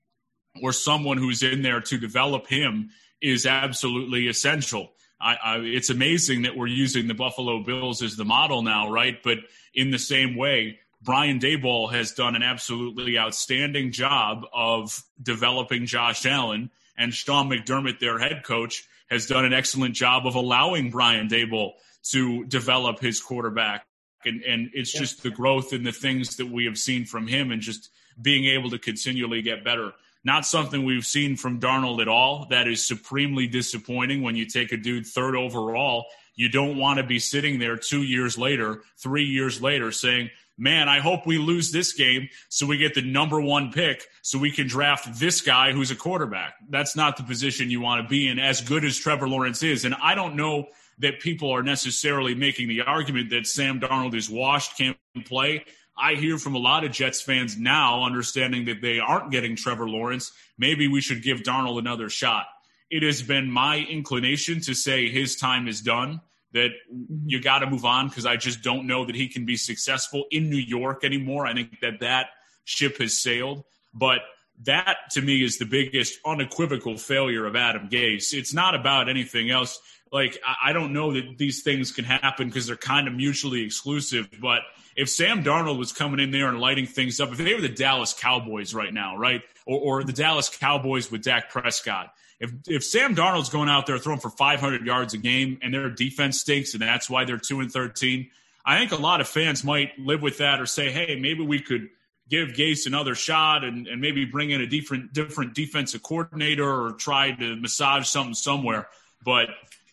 or someone who's in there to develop him is absolutely essential. I, I, it's amazing that we're using the Buffalo Bills as the model now, right? But in the same way, Brian Daboll has done an absolutely outstanding job of developing Josh Allen, and Sean McDermott, their head coach, has done an excellent job of allowing Brian Daboll to develop his quarterback. And, and it's just the growth and the things that we have seen from him and just being able to continually get better. Not something we've seen from Darnold at all. That is supremely disappointing when you take a dude third overall. You don't want to be sitting there two years later, three years later, saying, man, I hope we lose this game so we get the number one pick so we can draft this guy who's a quarterback. That's not the position you want to be in, as good as Trevor Lawrence is. And I don't know that people are necessarily making the argument that Sam Darnold is washed, can't play. I hear from a lot of Jets fans now, understanding that they aren't getting Trevor Lawrence. Maybe we should give Darnold another shot. It has been my inclination to say his time is done, that mm-hmm. you got to move on because I just don't know that he can be successful in New York anymore. I think that that ship has sailed. But that to me is the biggest unequivocal failure of Adam Gase. It's not about anything else. Like, I don't know that these things can happen because they're kind of mutually exclusive, but – if Sam Darnold was coming in there and lighting things up, if they were the Dallas Cowboys right now, right, or, or the Dallas Cowboys with Dak Prescott, if if Sam Darnold's going out there throwing for 500 yards a game and their defense stinks and that's why they're two and 13, I think a lot of fans might live with that or say, hey, maybe we could give Gase another shot and, and maybe bring in a different different defensive coordinator or try to massage something somewhere. But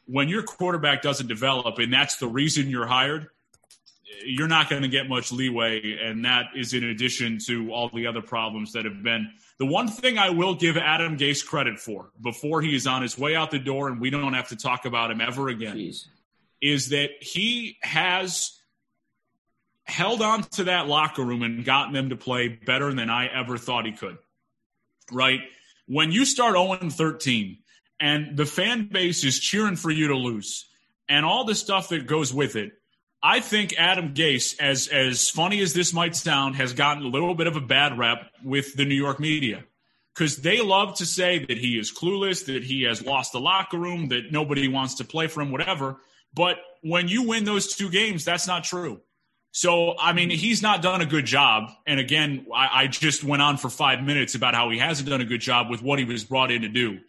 when your quarterback doesn't develop and that's the reason you're hired, you're not going to get much leeway, and that is in addition to all the other problems that have been. The one thing I will give Adam Gase credit for before he is on his way out the door and we don't have to talk about him ever again Jeez. is that he has held on to that locker room and gotten them to play better than I ever thought he could. Right? When you start 0 13 and the fan base is cheering for you to lose and all the stuff that goes with it, I think Adam Gase, as as funny as this might sound, has gotten a little bit of a bad rep with the New York media because they love to say that he is clueless, that he has lost the locker room, that nobody wants to play for him, whatever. But when you win those two games, that's not true. So, I mean, he's not done a good job. And again, I, I, just went on for five minutes about how he hasn't done a good job with what he was brought in to do.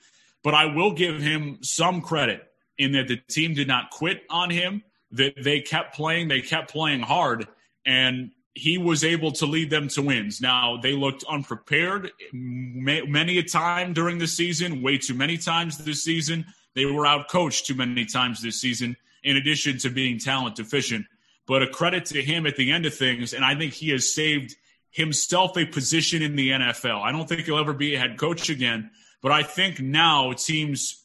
But I will give him some credit in that the team did not quit on him, that they kept playing, they kept playing hard, and he was able to lead them to wins. Now, they looked unprepared many a time during the season, way too many times this season. They were outcoached too many times this season, in addition to being talent deficient but a credit to him at the end of things. And I think he has saved himself a position in the NFL. I don't think he'll ever be a head coach again, but I think now teams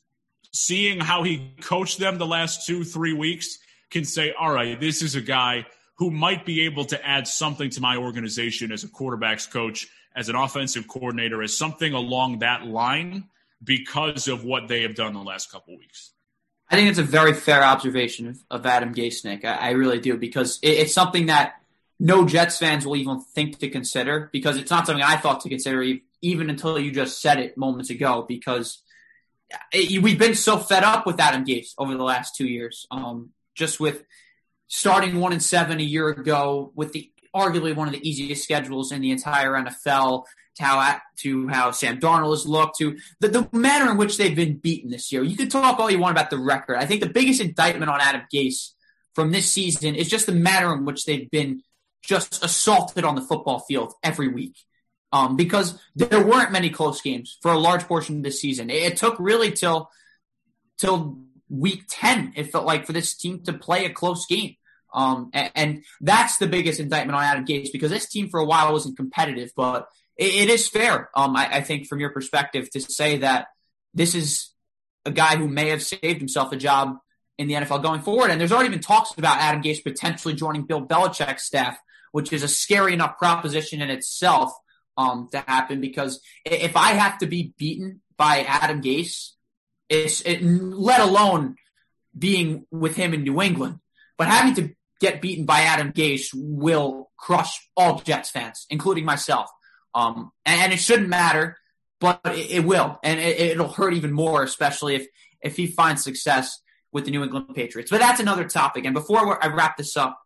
seeing how he coached them the last two, three weeks can say, all right, this is a guy who might be able to add something to my organization as a quarterbacks coach, as an offensive coordinator, as something along that line because of what they have done the last couple weeks. I think it's a very fair observation of, of Adam Nick. I, I really do because it, it's something that no Jets fans will even think to consider because it's not something I thought to consider even until you just said it moments ago because it, we've been so fed up with Adam Gase over the last two years. Um, just with starting one and seven a year ago with the arguably one of the easiest schedules in the entire NFL, to how to how Sam Darnold has looked, to the, the manner in which they've been beaten this year. You can talk all you want about the record. I think the biggest indictment on Adam Gase from this season is just the manner in which they've been just assaulted on the football field every week. Um, because there weren't many close games for a large portion of this season. It, it took really till till week ten. It felt like for this team to play a close game. Um, and, and, that's the biggest indictment on Adam Gase because this team for a while wasn't competitive, but it, it is fair, um, I, I, think, from your perspective, to say that this is a guy who may have saved himself a job in the NFL going forward. And there's already been talks about Adam Gase potentially joining Bill Belichick's staff, which is a scary enough proposition in itself um, to happen. Because if I have to be beaten by Adam Gase, it's it, let alone being with him in New England, but having to get beaten by Adam Gase will crush all Jets fans, including myself. Um, and, it shouldn't matter, but it, it will, and it, will hurt even more, especially if if he finds success with the New England Patriots. But that's another topic. And before I wrap this up,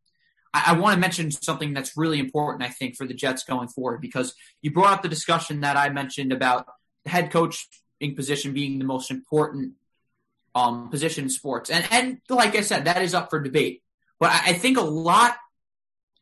I, I want to mention something that's really important, I think, for the Jets going forward, because you brought up the discussion that I mentioned about head coaching position being the most important um, position in sports. And, and like I said, that is up for debate. But I, I think a lot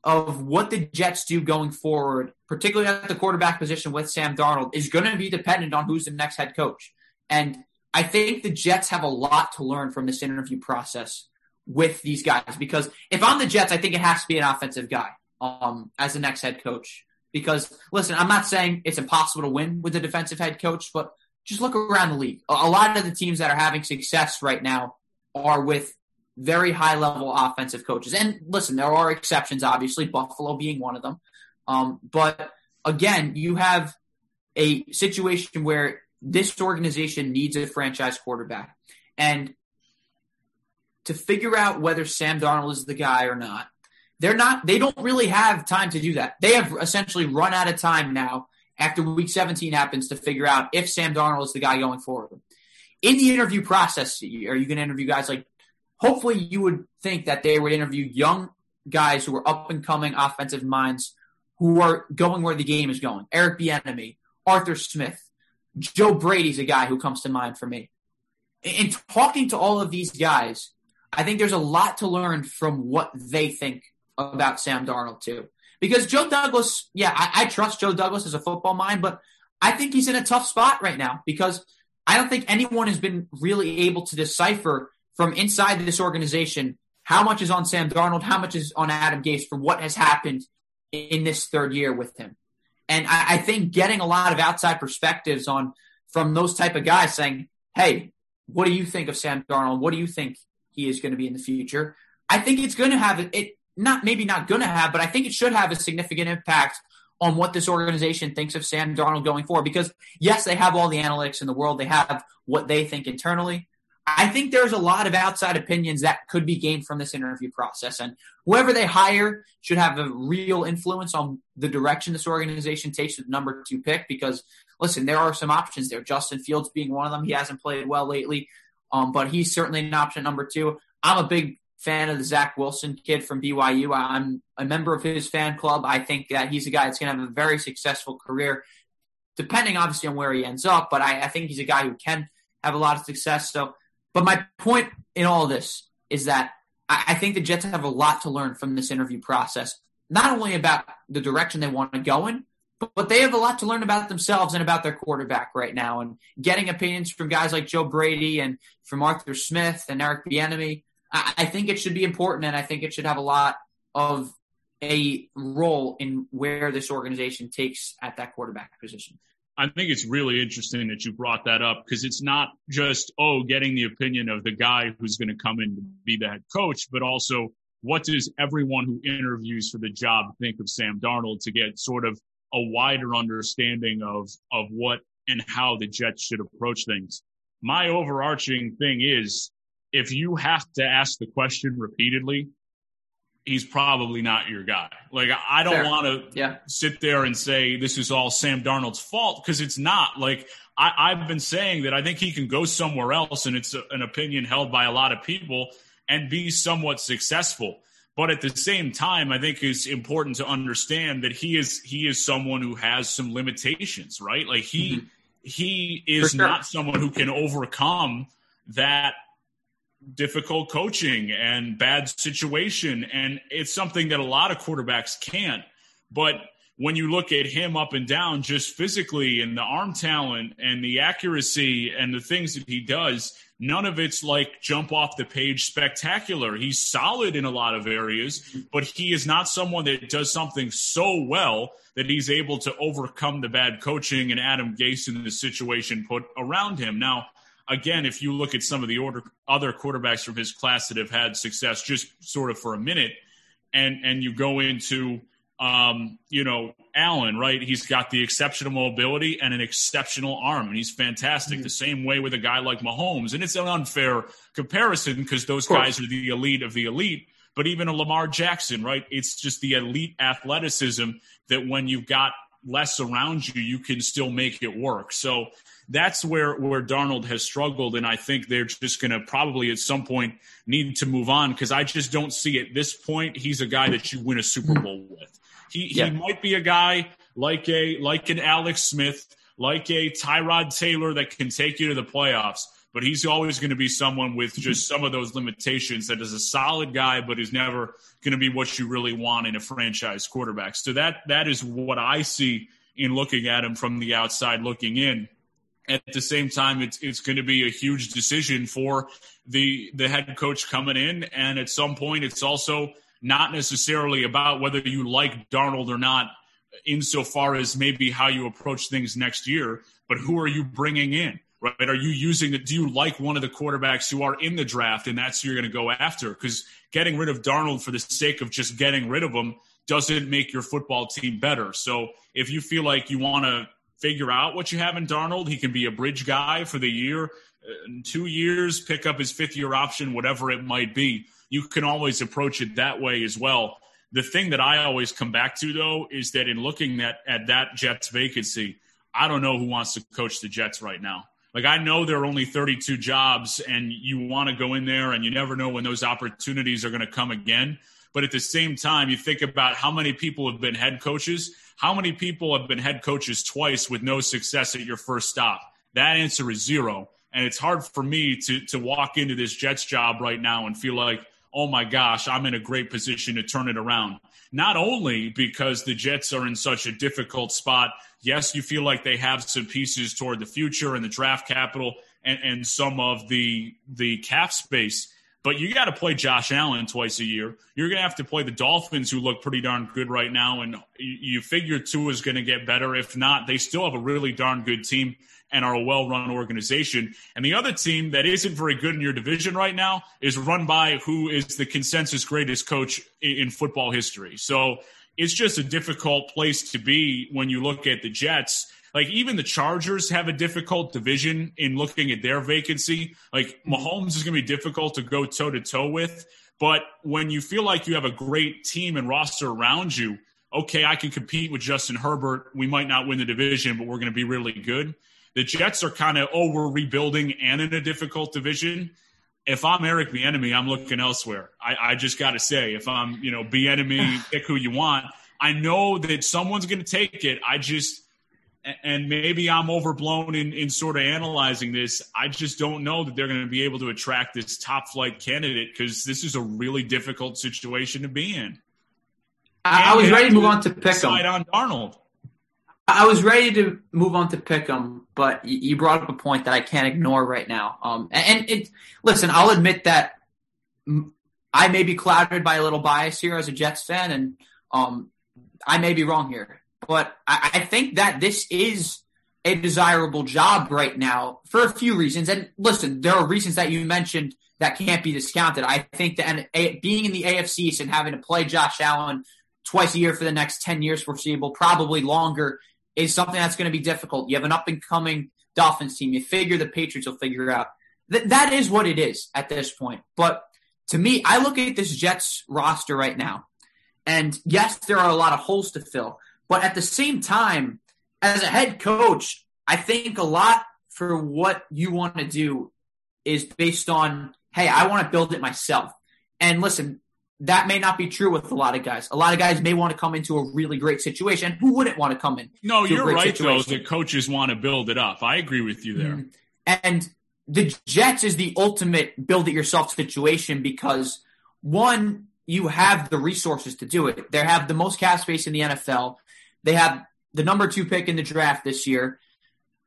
of what the Jets do going forward, particularly at the quarterback position with Sam Darnold, is going to be dependent on who's the next head coach. And I think the Jets have a lot to learn from this interview process with these guys because if I'm the Jets, I think it has to be an offensive guy um, as the next head coach. Because listen, I'm not saying it's impossible to win with a defensive head coach, but just look around the league. A lot of the teams that are having success right now are with very high level offensive coaches. And listen, there are exceptions, obviously, Buffalo being one of them. Um, but again, you have a situation where this organization needs a franchise quarterback. And to figure out whether Sam Darnold is the guy or not, they're not, they don't really have time to do that. They have essentially run out of time now after week 17 happens to figure out if Sam Darnold is the guy going forward. In the interview process, are you going to interview guys like hopefully you would think that they would interview young guys who are up and coming offensive minds who are going where the game is going. Eric Bieniemy, Arthur Smith, Joe Brady's a guy who comes to mind for me. In talking to all of these guys, I think there's a lot to learn from what they think about Sam Darnold too. Because Joe Douglas, yeah, I, I trust Joe Douglas as a football mind, but I think he's in a tough spot right now because I don't think anyone has been really able to decipher from inside this organization how much is on Sam Darnold, how much is on Adam Gase for what has happened in this third year with him. And I, I think getting a lot of outside perspectives on from those type of guys saying, "Hey, what do you think of Sam Darnold? What do you think he is going to be in the future?" I think it's going to have it. Not maybe not going to have, but I think it should have a significant impact on what this organization thinks of Sam Darnold going forward. Because yes, they have all the analytics in the world. They have what they think internally. I think there's a lot of outside opinions that could be gained from this interview process. And whoever they hire should have a real influence on the direction this organization takes with number two pick. Because listen, there are some options there. Justin Fields being one of them. He hasn't played well lately, um, but he's certainly an option number two. I'm a big fan of the Zach Wilson kid from BYU. I'm a member of his fan club. I think that he's a guy that's going to have a very successful career, depending obviously on where he ends up. But I, I think he's a guy who can have a lot of success. So but my point in all this is that I, I think the Jets have a lot to learn from this interview process, not only about the direction they want to go in, but, they have a lot to learn about themselves and about their quarterback right now. And getting opinions from guys like Joe Brady and from Arthur Smith and Eric Bieniemy, I, I think it should be important, and I think it should have a lot of a role in where this organization takes at that quarterback position. I think it's really interesting that you brought that up because it's not just, oh, getting the opinion of the guy who's going to come in to be the head coach, but also what does everyone who interviews for the job think of Sam Darnold to get sort of a wider understanding of, of what and how the Jets should approach things. My overarching thing is if you have to ask the question repeatedly, he's probably not your guy. Like I don't want to yeah. sit there and say this is all Sam Darnold's fault because it's not. Like I, have been saying that I think he can go somewhere else, and it's a, an opinion held by a lot of people and be somewhat successful. But at the same time, I think it's important to understand that he is he is someone who has some limitations, right? Like he mm-hmm. he is sure. not someone who can overcome that difficult coaching and bad situation. And it's something that a lot of quarterbacks can't. But when you look at him up and down, just physically and the arm talent and the accuracy and the things that he does, none of it's like jump off the page spectacular. He's solid in a lot of areas, but he is not someone that does something so well that he's able to overcome the bad coaching and Adam Gase in the situation put around him. Now, again, if you look at some of the order, other quarterbacks from his class that have had success just sort of for a minute, and and you go into um, you know Allen, right? He's got the exceptional mobility and an exceptional arm, and he's fantastic. Mm-hmm. The same way with a guy like Mahomes, and it's an unfair comparison because those guys are the elite of the elite. But even a Lamar Jackson, right? It's just the elite athleticism that when you've got less around you, you can still make it work. So that's where where Darnold has struggled, and I think they're just going to probably at some point need to move on because I just don't see at this point he's a guy that you win a Super Bowl with. He yeah. he might be a guy like a like an Alex Smith, like a Tyrod Taylor that can take you to the playoffs. But he's always going to be someone with mm-hmm. just some of those limitations that is a solid guy, but is never going to be what you really want in a franchise quarterback. So that that is what I see in looking at him from the outside looking in at the same time, it's it's going to be a huge decision for the the head coach coming in, and at some point, it's also not necessarily about whether you like Darnold or not, insofar as maybe how you approach things next year, but who are you bringing in? Right? Are you using it? Do you like one of the quarterbacks who are in the draft, and that's who you're going to go after? Because getting rid of Darnold for the sake of just getting rid of him doesn't make your football team better. So if you feel like you want to figure out what you have in Darnold. He can be a bridge guy for the year, uh, in two years, pick up his fifth year option, whatever it might be. You can always approach it that way as well. The thing that I always come back to, though, is that in looking at, at that Jets vacancy, I don't know who wants to coach the Jets right now. Like, I know there are only 32 jobs, and you want to go in there, and you never know when those opportunities are going to come again. But at the same time, you think about how many people have been head coaches how many people have been head coaches twice with no success at your first stop? That answer is zero. And it's hard for me to, to walk into this Jets job right now and feel like, oh my gosh, I'm in a great position to turn it around. Not only because the Jets are in such a difficult spot. Yes, you feel like they have some pieces toward the future and the draft capital and, and some of the the cap space but you got to play Josh Allen twice a year. You're going to have to play the Dolphins, who look pretty darn good right now. And you figure two is going to get better. If not, they still have a really darn good team and are a well run organization. And the other team that isn't very good in your division right now is run by who is the consensus greatest coach in football history. So it's just a difficult place to be when you look at the Jets. Like even the Chargers have a difficult division in looking at their vacancy. Like mm-hmm. Mahomes is going to be difficult to go toe to toe with. But when you feel like you have a great team and roster around you, okay, I can compete with Justin Herbert. We might not win the division, but we're going to be really good. The Jets are kind of, oh, we're rebuilding and in a difficult division. If I'm Eric Bieniemy, I'm looking elsewhere. I, I just got to say, if I'm, you know, Bieniemy, [SIGHS] pick who you want. I know that someone's going to take it. I just, and maybe I'm overblown in, in sort of analyzing this. I just don't know that they're going to be able to attract this top flight candidate because this is a really difficult situation to be in. I, I was ready to move on to pick'em. on Darnold. I was ready to move on to pick'em, but you brought up a point that I can't ignore right now. Um, and it, listen, I'll admit that I may be clouded by a little bias here as a Jets fan, and um, I may be wrong here, but I, I think that this is a desirable job right now for a few reasons. And listen, there are reasons that you mentioned that can't be discounted. I think that being in the AFC and having to play Josh Allen twice a year for the next 10 years foreseeable, probably longer, is something that's going to be difficult. You have an up and coming Dolphins team. You figure the Patriots will figure out. That that is what it is at this point. But to me, I look at this Jets roster right now, and yes, there are a lot of holes to fill. But at the same time, as a head coach, I think a lot for what you want to do is based on, hey, I want to build it myself. And listen, that may not be true with a lot of guys. A lot of guys may want to come into a really great situation. Who wouldn't want to come in? No, you're right, situation? though, that coaches want to build it up. I agree with you there. Mm-hmm. And the Jets is the ultimate build it yourself situation because one, you have the resources to do it. They have the most cap space in the NFL. They have the number two pick in the draft this year.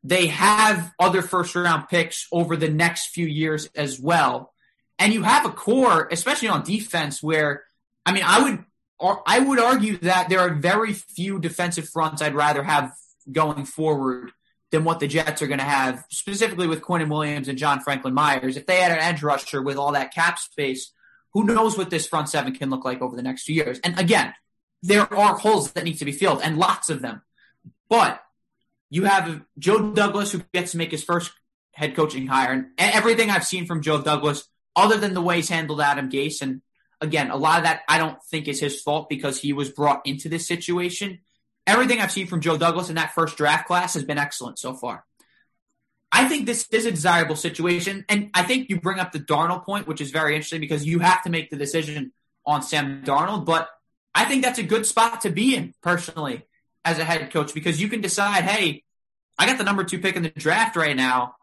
They have other first round picks over the next few years as well. And you have a core, especially on defense, where I mean, I would I would argue that there are very few defensive fronts I'd rather have going forward than what the Jets are going to have, specifically with Quinnen Williams and John Franklin Myers. If they had an edge rusher with all that cap space, who knows what this front seven can look like over the next few years? And again, there are holes that need to be filled, and lots of them. But you have Joe Douglas who gets to make his first head coaching hire, and everything I've seen from Joe Douglas other than the way he's handled Adam Gase. And again, a lot of that I don't think is his fault because he was brought into this situation. Everything I've seen from Joe Douglas in that first draft class has been excellent so far. I think this is a desirable situation. And I think you bring up the Darnold point, which is very interesting because you have to make the decision on Sam Darnold. But I think that's a good spot to be in personally as a head coach because you can decide, hey, I got the number two pick in the draft right now.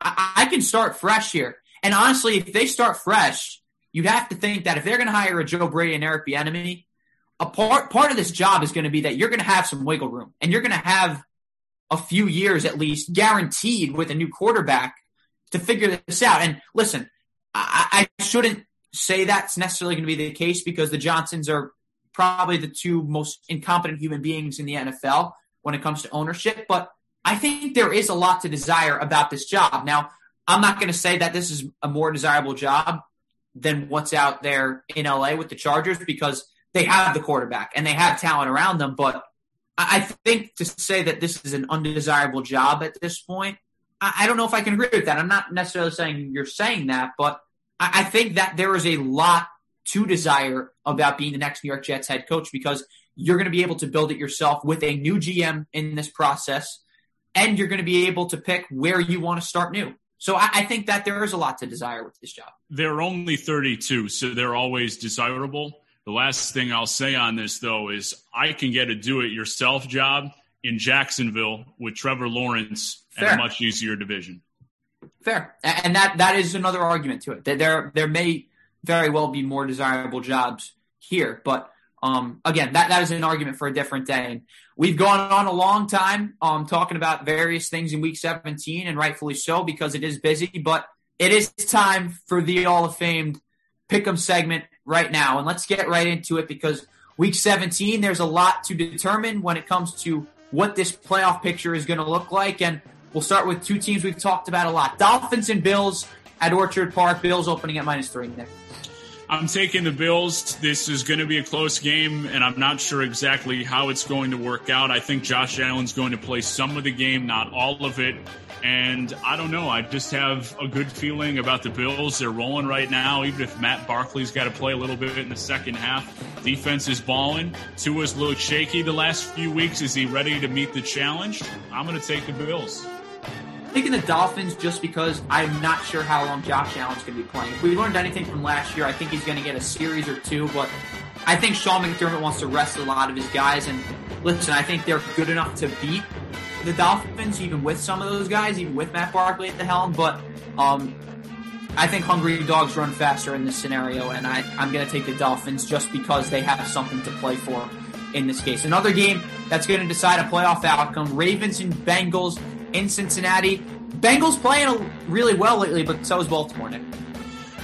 I, I can start fresh here. And honestly, if they start fresh, you'd have to think that if they're going to hire a Joe Brady and Eric Bieniemy, a part part of this job is going to be that you're going to have some wiggle room, and you're going to have a few years at least guaranteed with a new quarterback to figure this out. And listen, I, I shouldn't say that's necessarily going to be the case because the Johnsons are probably the two most incompetent human beings in the NFL when it comes to ownership. But I think there is a lot to desire about this job. Now, I'm not going to say that this is a more desirable job than what's out there in LA with the Chargers because they have the quarterback and they have talent around them. But I think to say that this is an undesirable job at this point, I don't know if I can agree with that. I'm not necessarily saying you're saying that, but I think that there is a lot to desire about being the next New York Jets head coach because you're going to be able to build it yourself with a new GM in this process, and you're going to be able to pick where you want to start new. So I, I, think that there is a lot to desire with this job. They're only 32, so they're always desirable. The last thing I'll say on this, though, is I can get a do it yourself job in Jacksonville with Trevor Lawrence Fair. and a much easier division. Fair. And that, that is another argument to it. That there, there may very well be more desirable jobs here, but um, again, that, that is an argument for a different day. We've gone on a long time um, talking about various things in week 17, and rightfully so because it is busy. But it is time for the All of Famed Pick'em segment right now. And let's get right into it because week 17, there's a lot to determine when it comes to what this playoff picture is going to look like. And we'll start with two teams we've talked about a lot Dolphins and Bills at Orchard Park. Bills opening at minus three. Nick. I'm taking the Bills. This is going to be a close game, and I'm not sure exactly how it's going to work out. I think Josh Allen's going to play some of the game, not all of it. And I don't know. I just have a good feeling about the Bills. They're rolling right now, even if Matt Barkley's got to play a little bit in the second half. Defense is balling. Tua's looked shaky the last few weeks. Is he ready to meet the challenge? I'm going to take the Bills taking the Dolphins just because I'm not sure how long Josh Allen's going to be playing. If we learned anything from last year, I think he's going to get a series or two, but I think Sean McDermott wants to rest a lot of his guys. And listen, I think they're good enough to beat the Dolphins, even with some of those guys, even with Matt Barkley at the helm. But um, I think hungry dogs run faster in this scenario, and I, I'm going to take the Dolphins just because they have something to play for in this case. Another game that's going to decide a playoff outcome Ravens and Bengals in Cincinnati. Bengals playing really well lately, but so is Baltimore, Nick.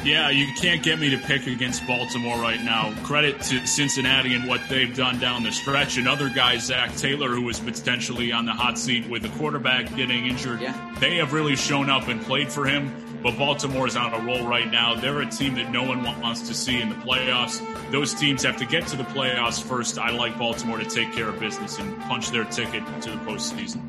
Yeah, you can't get me to pick against Baltimore right now. Credit to Cincinnati and what they've done down the stretch. Another guy, Zac Taylor, who was potentially on the hot seat with the quarterback getting injured. Yeah. They have really shown up and played for him. But Baltimore is on a roll right now. They're a team that no one wants to see in the playoffs. Those teams have to get to the playoffs first. I like Baltimore to take care of business and punch their ticket to the postseason.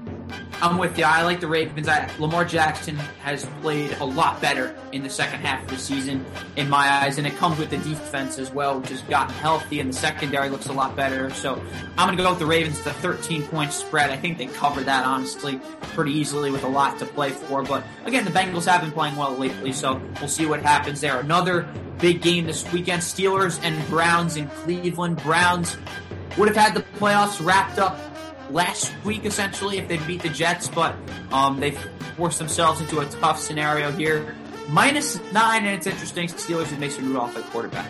I'm with you. I like the Ravens. I, Lamar Jackson has played a lot better in the second half of the season, in my eyes, and it comes with the defense as well, which has gotten healthy, and the secondary looks a lot better. So I'm going to go with the Ravens. The 13 point spread. I think they cover that honestly pretty easily with a lot to play for. But again, the Bengals have been playing well lately, so we'll see what happens there. Another big game this weekend: Steelers and Browns in Cleveland. Browns would have had the playoffs wrapped up last week, essentially, if they beat the Jets, but um, they forced themselves into a tough scenario here. Minus nine, and it's interesting. Steelers with Mason Rudolph at quarterback.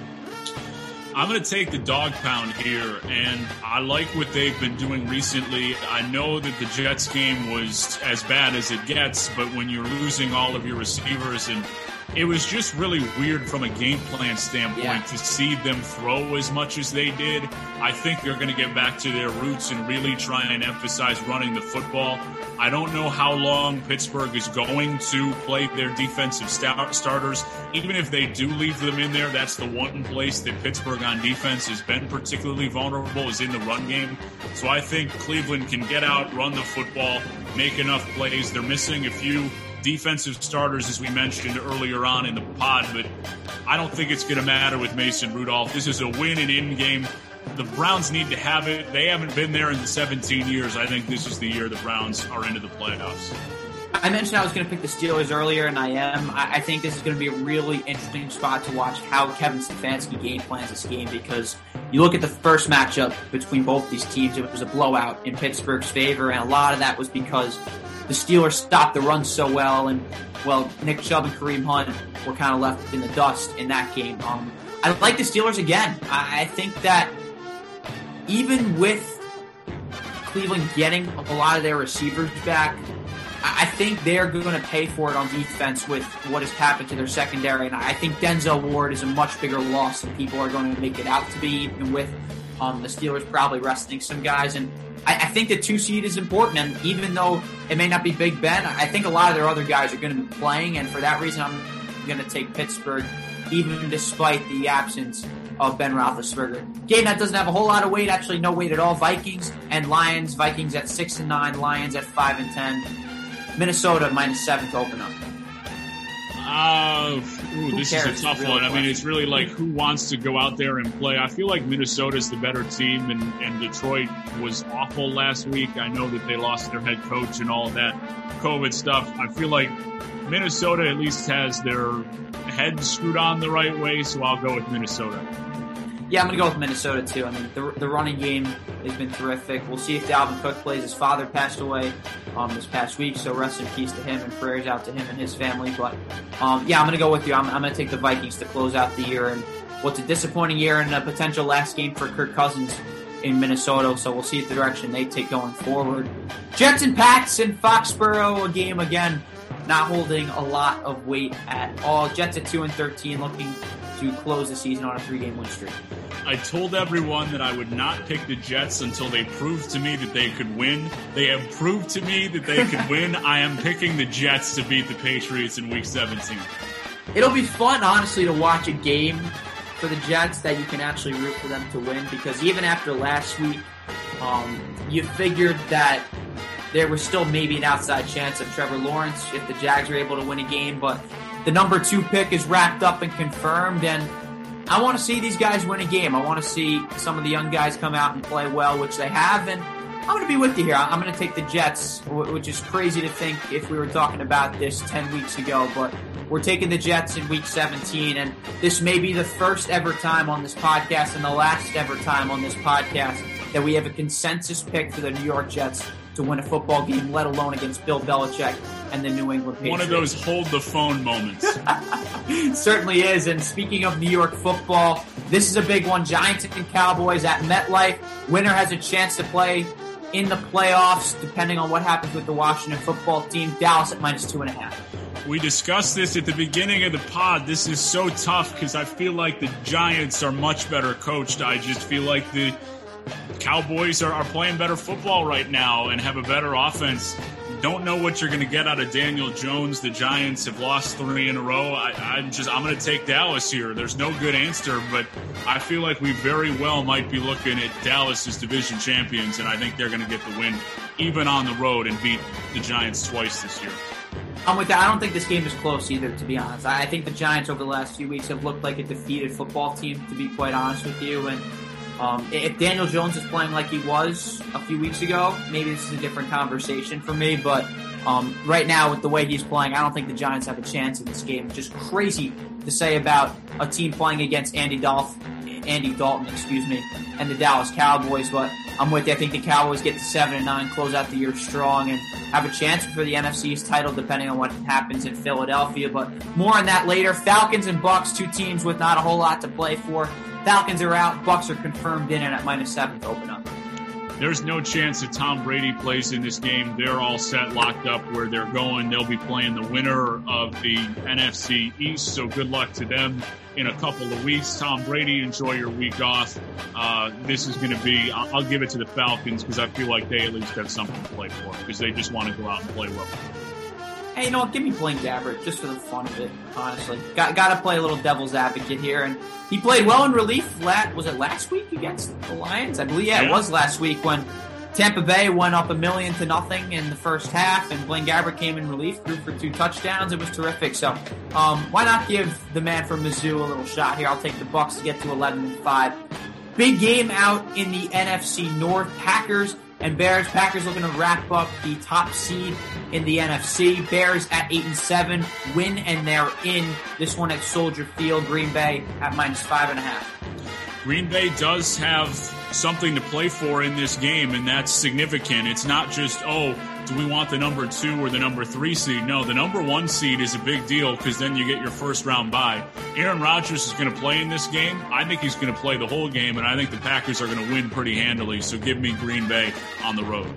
I'm going to take the dog pound here, and I like what they've been doing recently. I know that the Jets game was as bad as it gets, but when you're losing all of your receivers and it was just really weird from a game plan standpoint yeah. to see them throw as much as they did. I think they're going to get back to their roots and really try and emphasize running the football. I don't know how long Pittsburgh is going to play their defensive starters. Even if they do leave them in there, that's the one place that Pittsburgh on defense has been particularly vulnerable is in the run game. So I think Cleveland can get out, run the football, make enough plays. They're missing a few defensive starters, as we mentioned earlier on in the pod, but I don't think it's going to matter with Mason Rudolph. This is a win and in game. The Browns need to have it. They haven't been there in the 17 years. I think this is the year the Browns are into the playoffs. I mentioned I was going to pick the Steelers earlier, and I am. I think this is going to be a really interesting spot to watch how Kevin Stefanski game plans this game because you look at the first matchup between both these teams, it was a blowout in Pittsburgh's favor, and a lot of that was because the Steelers stopped the run so well, and well, Nick Chubb and Kareem Hunt were kind of left in the dust in that game. Um, I like the Steelers again. I, I think that even with Cleveland getting a lot of their receivers back, I think they're going to pay for it on defense with what has happened to their secondary. And I think Denzel Ward is a much bigger loss than people are going to make it out to be, even with um, the Steelers probably resting some guys. And I, I, think the two seed is important, and even though it may not be Big Ben, I think a lot of their other guys are going to be playing, and for that reason, I'm going to take Pittsburgh, even despite the absence of Ben Roethlisberger. Game that doesn't have a whole lot of weight, actually no weight at all. Vikings and Lions. Vikings at six and nine. Lions at five and ten. Minnesota minus seven to open up. Uh, ooh, this is a tough one. I mean, it's really like who wants to go out there and play. I feel like Minnesota's the better team, and, and Detroit was awful last week. I know that they lost their head coach and all that COVID stuff. I feel like Minnesota at least has their head screwed on the right way, so I'll go with Minnesota. Yeah, I'm going to go with Minnesota too. I mean, the, the running game has been terrific. We'll see if Dalvin Cook plays. His father passed away um, this past week, so rest in peace to him and prayers out to him and his family. But um, yeah, I'm going to go with you. I'm, I'm going to take the Vikings to close out the year and what's a disappointing year and a potential last game for Kirk Cousins in Minnesota. So we'll see the direction they take going forward. Jets and Pats in Foxborough, a game again not holding a lot of weight at all. Jets at two and thirteen, looking to close the season on a three-game win streak. I told everyone that I would not pick the Jets until they proved to me that they could win. They have proved to me that they could [LAUGHS] win. I am picking the Jets to beat the Patriots in Week 17. It'll be fun, honestly, to watch a game for the Jets that you can actually root for them to win because even after last week, um, you figured that there was still maybe an outside chance of Trevor Lawrence if the Jags were able to win a game, but the number two pick is wrapped up and confirmed, and I want to see these guys win a game. I want to see some of the young guys come out and play well, which they have, and I'm going to be with you here. I'm going to take the Jets, which is crazy to think if we were talking about this 10 weeks ago, but we're taking the Jets in week 17, and this may be the first ever time on this podcast and the last ever time on this podcast that we have a consensus pick for the New York Jets to win a football game, let alone against Bill Belichick and the New England Patriots. One of those hold the phone moments. [LAUGHS] Certainly is. And speaking of New York football, this is a big one. Giants and Cowboys at MetLife. Winner has a chance to play in the playoffs, depending on what happens with the Washington football team. Dallas at minus two and a half. We discussed this at the beginning of the pod. This is so tough because I feel like the Giants are much better coached. I just feel like the Cowboys are, are playing better football right now and have a better offense. Don't know what you're going to get out of Daniel Jones. The Giants have lost three in a row. I, am just I'm going to take Dallas here. There's no good answer, but I feel like we very well might be looking at Dallas as division champions, and I think they're going to get the win even on the road and beat the Giants twice this year. I'm with that. I don't think this game is close either, to be honest. I think the Giants over the last few weeks have looked like a defeated football team, to be quite honest with you, and um, if Daniel Jones is playing like he was a few weeks ago, maybe this is a different conversation for me. But um, right now, with the way he's playing, I don't think the Giants have a chance in this game. Just crazy to say about a team playing against Andy Dolph, Andy Dalton, excuse me, and the Dallas Cowboys. But I'm with you. I think the Cowboys get to seven and nine, close out the year strong, and have a chance for the NFC's title, depending on what happens in Philadelphia. But more on that later. Falcons and Bucks, two teams with not a whole lot to play for. Falcons are out. Bucks are confirmed in and at minus seven to open up. There's no chance that Tom Brady plays in this game. They're all set, locked up where they're going. They'll be playing the winner of the NFC East. So good luck to them in a couple of weeks. Tom Brady, enjoy your week off. Uh, this is going to be, I'll, I'll give it to the Falcons because I feel like they at least have something to play for because they just want to go out and play well. Hey, you know what? Give me Blaine Gabbert just for the fun of it. Honestly, got got to play a little devil's advocate here, and he played well in relief. Lat was it last week against the Lions? I believe. Yeah, yeah. it was last week when Tampa Bay went up a million to nothing in the first half, and Blaine Gabbert came in relief, threw for two touchdowns. It was terrific. So, um, why not give the man from Mizzou a little shot here? I'll take the Bucks to get to eleven and five. Big game out in the NFC North. Packers and Bears. Packers looking to wrap up the top seed in the NFC. Bears at eight and seven, win and they're in. This one at Soldier Field. Green Bay at minus five and a half. Green Bay does have something to play for in this game, and that's significant. It's not just, oh, do we want the number two or the number three seed? No, the number one seed is a big deal because then you get your first round bye. Aaron Rodgers is going to play in this game. I think he's going to play the whole game, and I think the Packers are going to win pretty handily. So give me Green Bay on the road.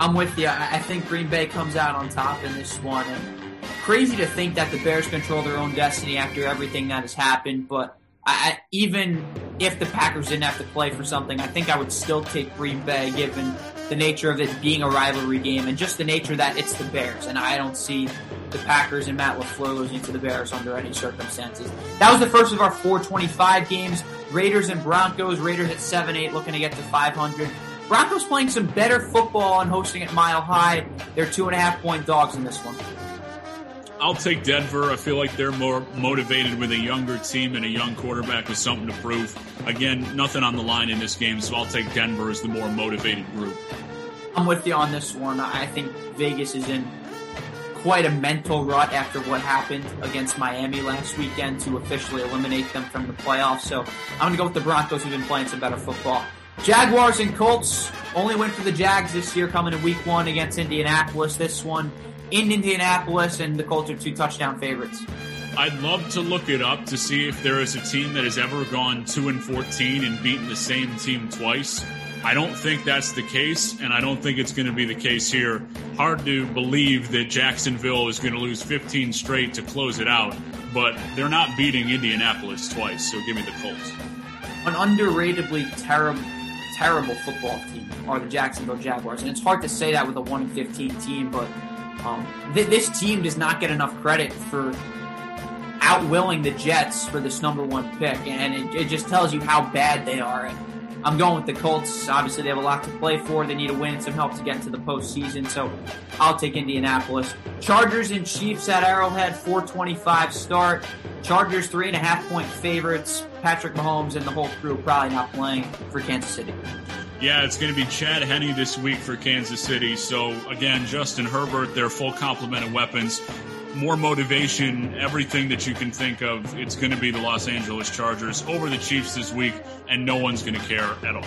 I'm with you. I think Green Bay comes out on top in this one. And crazy to think that the Bears control their own destiny after everything that has happened, but I, even if the Packers didn't have to play for something, I think I would still take Green Bay given the nature of it being a rivalry game and just the nature that it's the Bears. And I don't see the Packers and Matt LaFleur losing to the Bears under any circumstances. That was the first of our 425 games. Raiders and Broncos. Raiders at 7-8 looking to get to 500. Broncos playing some better football and hosting at Mile High. They're two and a half point dogs in this one. I'll take Denver. I feel like they're more motivated with a younger team and a young quarterback with something to prove. Again, nothing on the line in this game, so I'll take Denver as the more motivated group. I'm with you on this one. I think Vegas is in quite a mental rut after what happened against Miami last weekend to officially eliminate them from the playoffs. So I'm going to go with the Broncos who've been playing some better football. Jaguars and Colts only win for the Jags this year coming in week one against Indianapolis. This one in Indianapolis, and the Colts are two touchdown favorites. I'd love to look it up to see if there is a team that has ever gone 2 and 14 and beaten the same team twice. I don't think that's the case, and I don't think it's going to be the case here. Hard to believe that Jacksonville is going to lose 15 straight to close it out, but they're not beating Indianapolis twice, so give me the Colts. An underratedly terrible, terrible football team are the Jacksonville Jaguars, and it's hard to say that with a 1 15 team, but um, th- this team does not get enough credit for outwilling the Jets for this number one pick, and it, it just tells you how bad they are. And I'm going with the Colts. Obviously, they have a lot to play for. They need a win, some help to get to the postseason. So I'll take Indianapolis. Chargers and Chiefs at Arrowhead, 425 start. Chargers three and a half point favorites. Patrick Mahomes and the whole crew probably not playing for Kansas City. Yeah, it's going to be Chad Henne this week for Kansas City. So again, Justin Herbert, their full complement of weapons more motivation, everything that you can think of. It's going to be the Los Angeles Chargers over the Chiefs this week, and no one's going to care at all.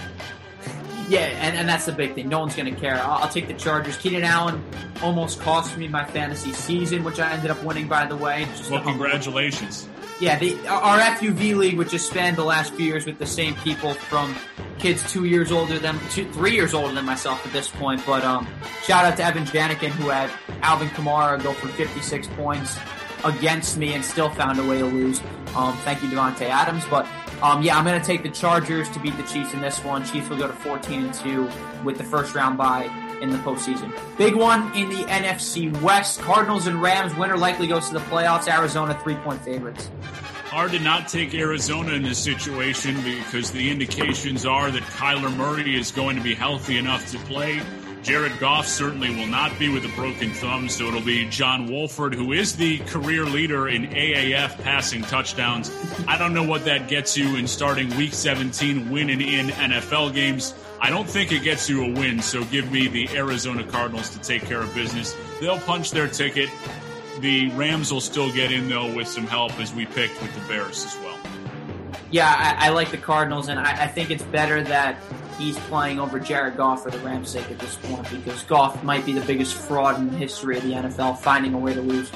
Yeah, and, and that's the big thing. No one's going to care. I'll, I'll, take the Chargers. Keenan Allen almost cost me my fantasy season, which I ended up winning, by the way. Just well, congratulations. Yeah, the, our FUV league, which has spanned the last few years with the same people from kids two years older than two, three years older than myself at this point. But um, shout out to Evan Janikin who had Alvin Kamara go for 56 points against me and still found a way to lose. Um, thank you, Davante Adams. But um, yeah, I'm going to take the Chargers to beat the Chiefs in this one. Chiefs will go to 14 and two with the first round bye in the postseason. Big one in the NFC West. Cardinals and Rams. Winner likely goes to the playoffs. Arizona three point favorites. Hard to not take Arizona in this situation because the indications are that Kyler Murray is going to be healthy enough to play. Jared Goff certainly will not be with a broken thumb, so it'll be John Wolford, who is the career leader in AAF passing touchdowns. I don't know what that gets you in starting week 17, winning in NFL games. I don't think it gets you a win, so give me the Arizona Cardinals to take care of business. They'll punch their ticket. The Rams will still get in, though, with some help as we picked with the Bears as well. Yeah, I, I like the Cardinals, and I, I think it's better that he's playing over Jared Goff for the Rams' sake at this point because Goff might be the biggest fraud in the history of the NFL, finding a way to lose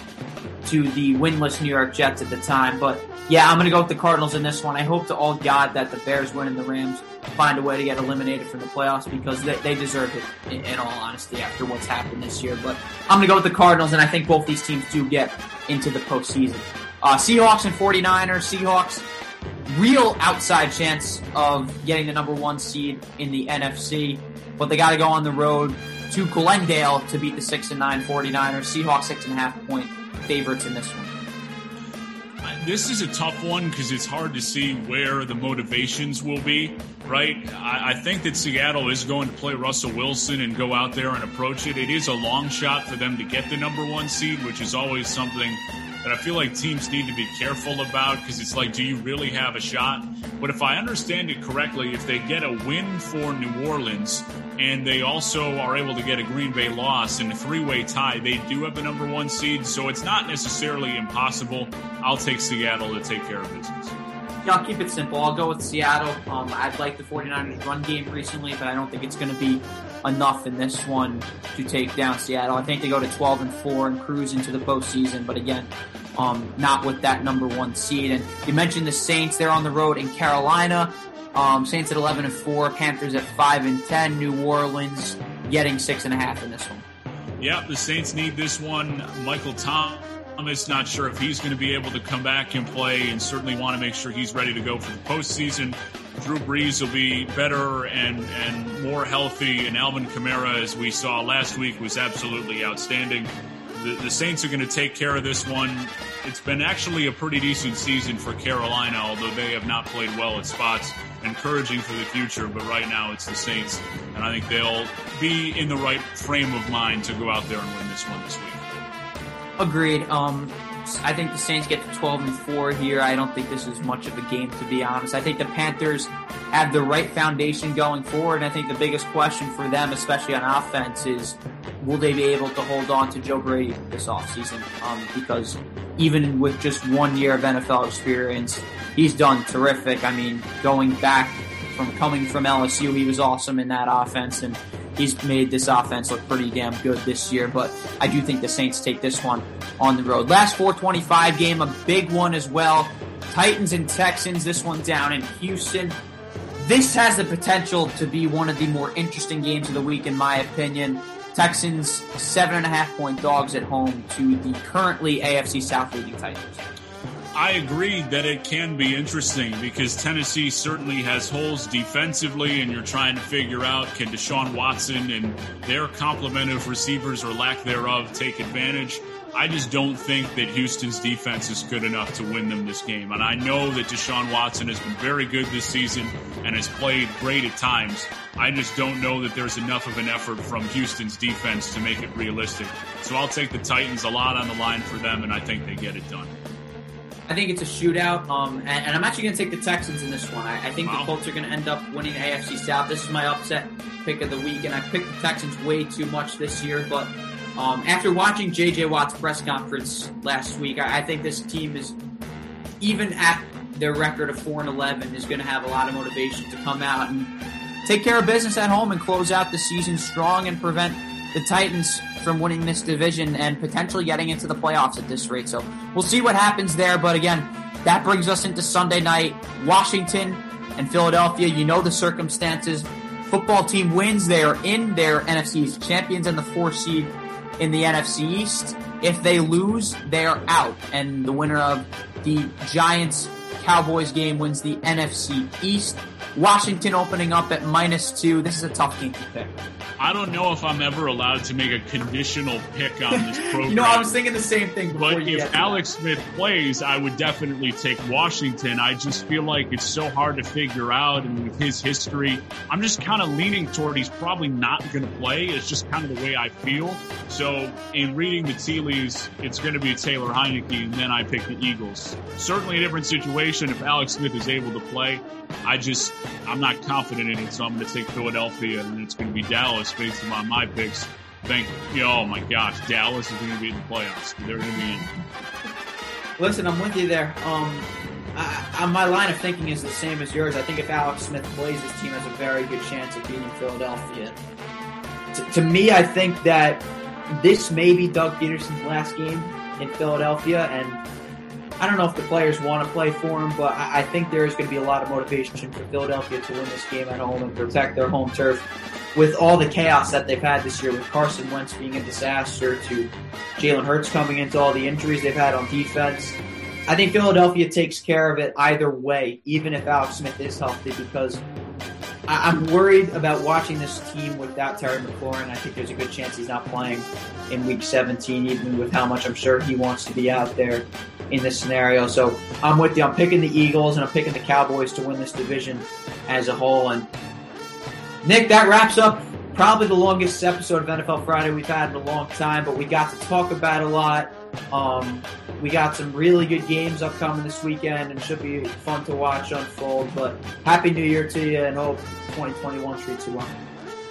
to the winless New York Jets at the time. But yeah, I'm going to go with the Cardinals in this one. I hope to all God that the Bears win and the Rams find a way to get eliminated from the playoffs because they, they deserve it, in, in, all honesty, after what's happened this year. But I'm going to go with the Cardinals, and I think both these teams do get into the postseason. Uh, Seahawks and 49ers. Seahawks, real outside chance of getting the number one seed in the NFC, but they got to go on the road to Glendale to beat the 6 and 9 49ers. Seahawks, six and a half point favorites in this one. This is a tough one because it's hard to see where the motivations will be, right? I, I, think that Seattle is going to play Russell Wilson and go out there and approach it. It is a long shot for them to get the number one seed, which is always something that I feel like teams need to be careful about because it's like, do you really have a shot? But if I understand it correctly, if they get a win for New Orleans and they also are able to get a Green Bay loss in a three way tie, they do have the number one seed. So it's not necessarily impossible. I'll take Seattle to take care of business. Yeah, I'll keep it simple. I'll go with Seattle. Um, I'd like the 49ers run game recently, but I don't think it's going to be enough in this one to take down Seattle. I think they go to 12 and 4 and cruise into the postseason, but again, um, not with that number one seed. And you mentioned the Saints; they're on the road in Carolina. Um, Saints at 11 and 4, Panthers at 5 and 10, New Orleans getting six and a half in this one. Yeah, the Saints need this one. Michael Thomas, not sure if he's going to be able to come back and play, and certainly want to make sure he's ready to go for the postseason. Drew Brees will be better and, and more healthy, and Alvin Kamara, as we saw last week, was absolutely outstanding. The, the Saints are going to take care of this one. It's been actually a pretty decent season for Carolina, although they have not played well at spots. Encouraging for the future, but right now it's the Saints, and I think they'll be in the right frame of mind to go out there and win this one this week. Agreed. Um, I think the Saints get to 12 and 4 here. I don't think this is much of a game, to be honest. I think the Panthers have the right foundation going forward. And I think the biggest question for them, especially on offense, is will they be able to hold on to Joe Brady this offseason? Um, because even with just one year of NFL experience, he's done terrific. I mean, going back from coming from LSU, he was awesome in that offense. And he's made this offense look pretty damn good this year. But I do think the Saints take this one on the road. Last 425 game, a big one as well. Titans and Texans, this one down in Houston. This has the potential to be one of the more interesting games of the week, in my opinion. Texans, seven and a half point dogs at home to the currently AFC South leading Titans. I agree that it can be interesting because Tennessee certainly has holes defensively, and you're trying to figure out can Deshaun Watson and their complement of receivers or lack thereof take advantage. I just don't think that Houston's defense is good enough to win them this game. And I know that Deshaun Watson has been very good this season and has played great at times. I just don't know that there's enough of an effort from Houston's defense to make it realistic. So I'll take the Titans a lot on the line for them, and I think they get it done. I think it's a shootout, um, and, and, I'm actually going to take the Texans in this one. I, I think wow. the Colts are going to end up winning AFC South. This is my upset pick of the week, and I picked the Texans way too much this year, but um, after watching J.J. Watt's press conference last week, I, I think this team is, even at their record of 4 and 11, is going to have a lot of motivation to come out and take care of business at home and close out the season strong and prevent the Titans from winning this division and potentially getting into the playoffs at this rate. So we'll see what happens there. But again, that brings us into Sunday night. Washington and Philadelphia. You know the circumstances. Football team wins. They are in their NFC champions and the four seed in the NFC East. If they lose, they are out. And the winner of the Giants Cowboys game wins the NFC East. Washington opening up at minus two. This is a tough game to pick. I don't know if I'm ever allowed to make a conditional pick on this [LAUGHS] program. you know, I was thinking the same thing. Before. But if Alex Smith plays, I would definitely take Washington. I just feel like it's so hard to figure out, and with his history, I'm just kind of leaning toward he's probably not going to play. It's just kind of the way I feel. So, in reading the tea leaves, it's going to be Taylor Heinicke, and then I pick the Eagles. Certainly a different situation if Alex Smith is able to play. I just, I'm not confident in it, so I'm going to take Philadelphia, and it's going to be Dallas based on my picks. Thank you oh my gosh, Dallas is going to be in the playoffs. They're going to be. Listen, I'm with you there. Um, I, I, my line of thinking is the same as yours. I think if Alex Smith plays, this team has a very good chance of beating Philadelphia. T- to me, I think that this may be Doug Pederson's last game in Philadelphia, and I don't know if the players want to play for him, but I, think there is going to be a lot of motivation for Philadelphia to win this game at home and protect their home turf. With all the chaos that they've had this year, with Carson Wentz being a disaster, to Jalen Hurts coming into all the injuries they've had on defense, I think Philadelphia takes care of it either way, even if Alex Smith is healthy, because I, am worried about watching this team without Terry McLaurin. I think there's a good chance he's not playing in Week 17, even with how much I'm sure he wants to be out there in this scenario. So I'm with you. I'm picking the Eagles and I'm picking the Cowboys to win this division as a whole. And Nick, that wraps up probably the longest episode of NFL Friday we've had in a long time, but we got to talk about a lot. Um, we got some really good games upcoming this weekend and should be fun to watch unfold. But Happy New Year to you and hope 2021 treats you well.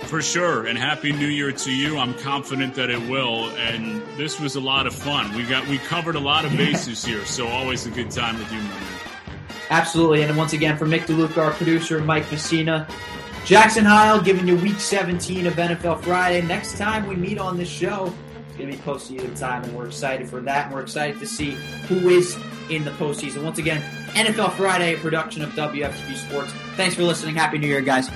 For sure, and happy New Year to you. I'm confident that it will, and this was a lot of fun. We got we covered a lot of [LAUGHS] bases here, so always a good time with you, man. Absolutely, and once again for Nick DeLuca, our producer, Mike Messina, Jackson Heil giving you Week 17 of NFL Friday. Next time we meet on this show, it's going to be postseason time, and we're excited for that. And we're excited to see who is in the postseason. Once again, NFL Friday, production of WFUV Sports. Thanks for listening. Happy New Year, guys.